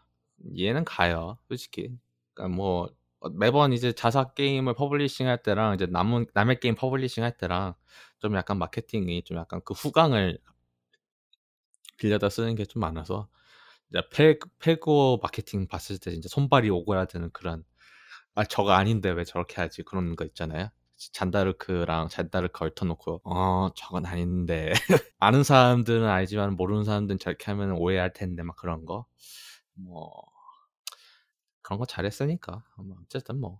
이해는 가요, 솔직히. 그러니까 뭐 어, 매번 이제 자사 게임을 publishing 할 때랑 이제 남은 남의 게임 publishing 할 때랑 좀 약간 마케팅이 좀 약간 그 후광을 빌려다 쓰는 게 좀 많아서 페고 마케팅 봤을 때 진짜 손발이 오그라드는 그런 아 저거 아닌데 왜 저렇게 하지 그런 거 있잖아요. 잔다르크랑 잔다르크 얽혀놓고 어 저건 아닌데 아는 사람들은 알지만 모르는 사람들은 저렇게 하면 오해할 텐데 막 그런 거 뭐 그런 거 잘했으니까 뭐 어쨌든 뭐,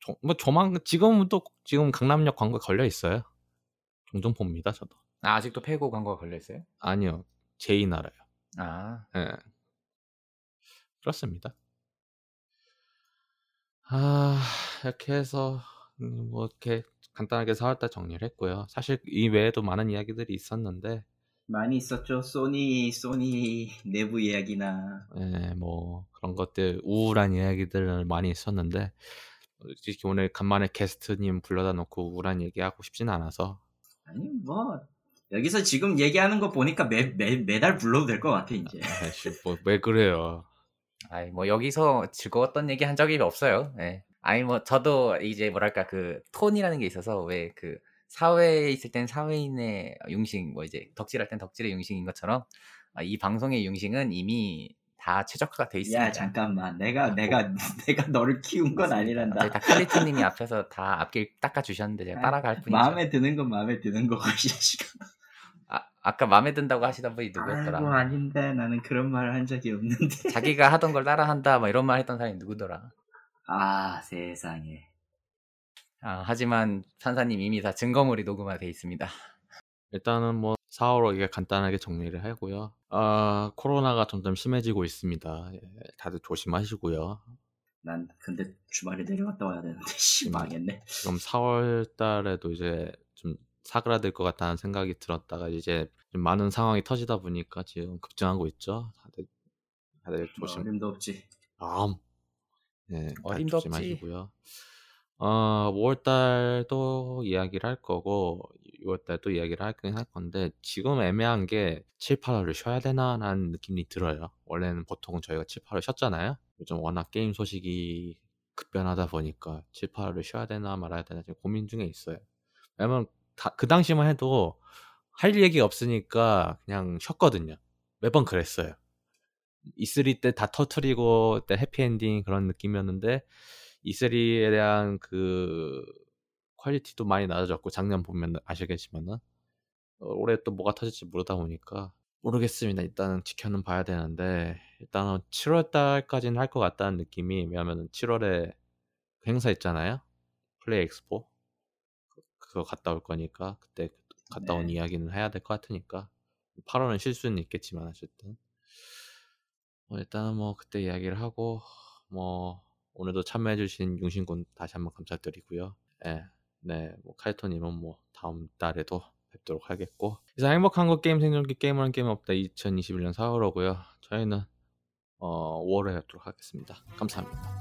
조, 뭐 조만 지금은 또 지금 강남역 광고 걸려 있어요. 종종 봅니다 저도. 아, 아직도 페고 광고가 걸려 있어요? 아니요 제인 알아요. 아, 예. 그렇습니다. 아, 이렇게 해서, 음, 뭐, 이렇게 간단하게 4월달 정리를 했고요. 사실 이 외에도 많은 이야기들이 있었는데, 많이 있었죠 소니 소니 내부 이야기나 예, 뭐, 그런 것들, 우울한 이야기들을 많이 있었는데, 솔직히 오늘 간만에 게스트님 불러다 놓고 우울한 얘기하고 싶지는 않아서 아니 뭐 여기서 지금 얘기하는 거 보니까 매, 매, 매달 불러도 될 것 같아 이제 아이씨 뭐왜 그래요 아이 뭐 여기서 즐거웠던 얘기 한 적이 없어요. 예. 아니 뭐 저도 이제 뭐랄까 그 톤이라는 게 있어서 왜 그 사회에 있을 땐 사회인의 융식 뭐 이제 덕질할 땐 덕질의 융식인 것처럼 아, 이 방송의 융식은 이미 다 최적화가 돼 있습니다. 야 잠깐만 내가 내가 내가 너를 키운 건 아니란다 다 칼리트님이 앞에서 다 앞길 닦아 주셨는데 제가 아, 따라갈 뿐이죠. 마음에 드는 건 마음에 드는 거고 이 자식아 아, 아까 마음에 든다고 하시던 분이 누구였더라? 아이고 아닌데. 나는 그런 말을 한 적이 없는데. 자기가 하던 걸 따라한다 뭐 이런 말 했던 사람이 누구더라? 아 세상에. 아, 하지만 판사님 이미 다 증거물이 녹음화 돼 있습니다. 일단은 뭐 4월로 이게 간단하게 정리를 하고요. 아 코로나가 점점 심해지고 있습니다. 예, 다들 조심하시고요. 난 근데 주말에 내려갔다 와야 되는데. 씨 망했네. 지금 4월 달에도 이제 좀 사그라들 것 같다는 생각이 들었다가 이제 좀 많은 상황이 터지다 보니까 지금 급증하고 있죠. 다들 다들 뭐 조심. 어림도 없지 아, 네, 어림도 없지. 조심하시고요. 어, 5월 달도 이야기를 할 거고 6월 달도 이야기를 하긴 할 건데 지금 애매한 게 7, 8월을 쉬어야 되나라는 느낌이 들어요. 원래는 보통 저희가 7, 8월 쉬었잖아요. 요즘 워낙 게임 소식이 급변하다 보니까 7, 8월을 쉬어야 되나 말아야 되나 지금 고민 중에 있어요. 왜냐면 다- 그 당시만 해도 할 얘기가 없으니까 그냥 쉬었거든요. 매번 그랬어요. E3 때 다 터트리고 때 해피엔딩 그런 느낌이었는데 E3에 대한 그 퀄리티도 많이 낮아졌고 작년 보면 아시겠지만은 어, 올해 또 뭐가 터질지 모르다 보니까 모르겠습니다. 일단은 지켜는 봐야 되는데 일단은 7월 달까지는 할 것 같다는 느낌이 왜냐면 7월에 그 행사 있잖아요. 플레이 엑스포 그거 갔다 올 거니까 그때 갔다 온 네. 이야기는 해야 될 것 같으니까 8월은 쉴 수는 있겠지만 어쨌든 뭐 일단은 뭐 그때 이야기를 하고 뭐 오늘도 참여해주신 융신군 다시 한번 감사드리고요. 예, 네, 뭐 카이토님은 뭐 다음 달에도 뵙도록 하겠고 이상 행복한 것 게임 생존기 게임하는 게임 없다 2021년 4월호고요. 저희는 어 5월에 뵙도록 하겠습니다. 감사합니다.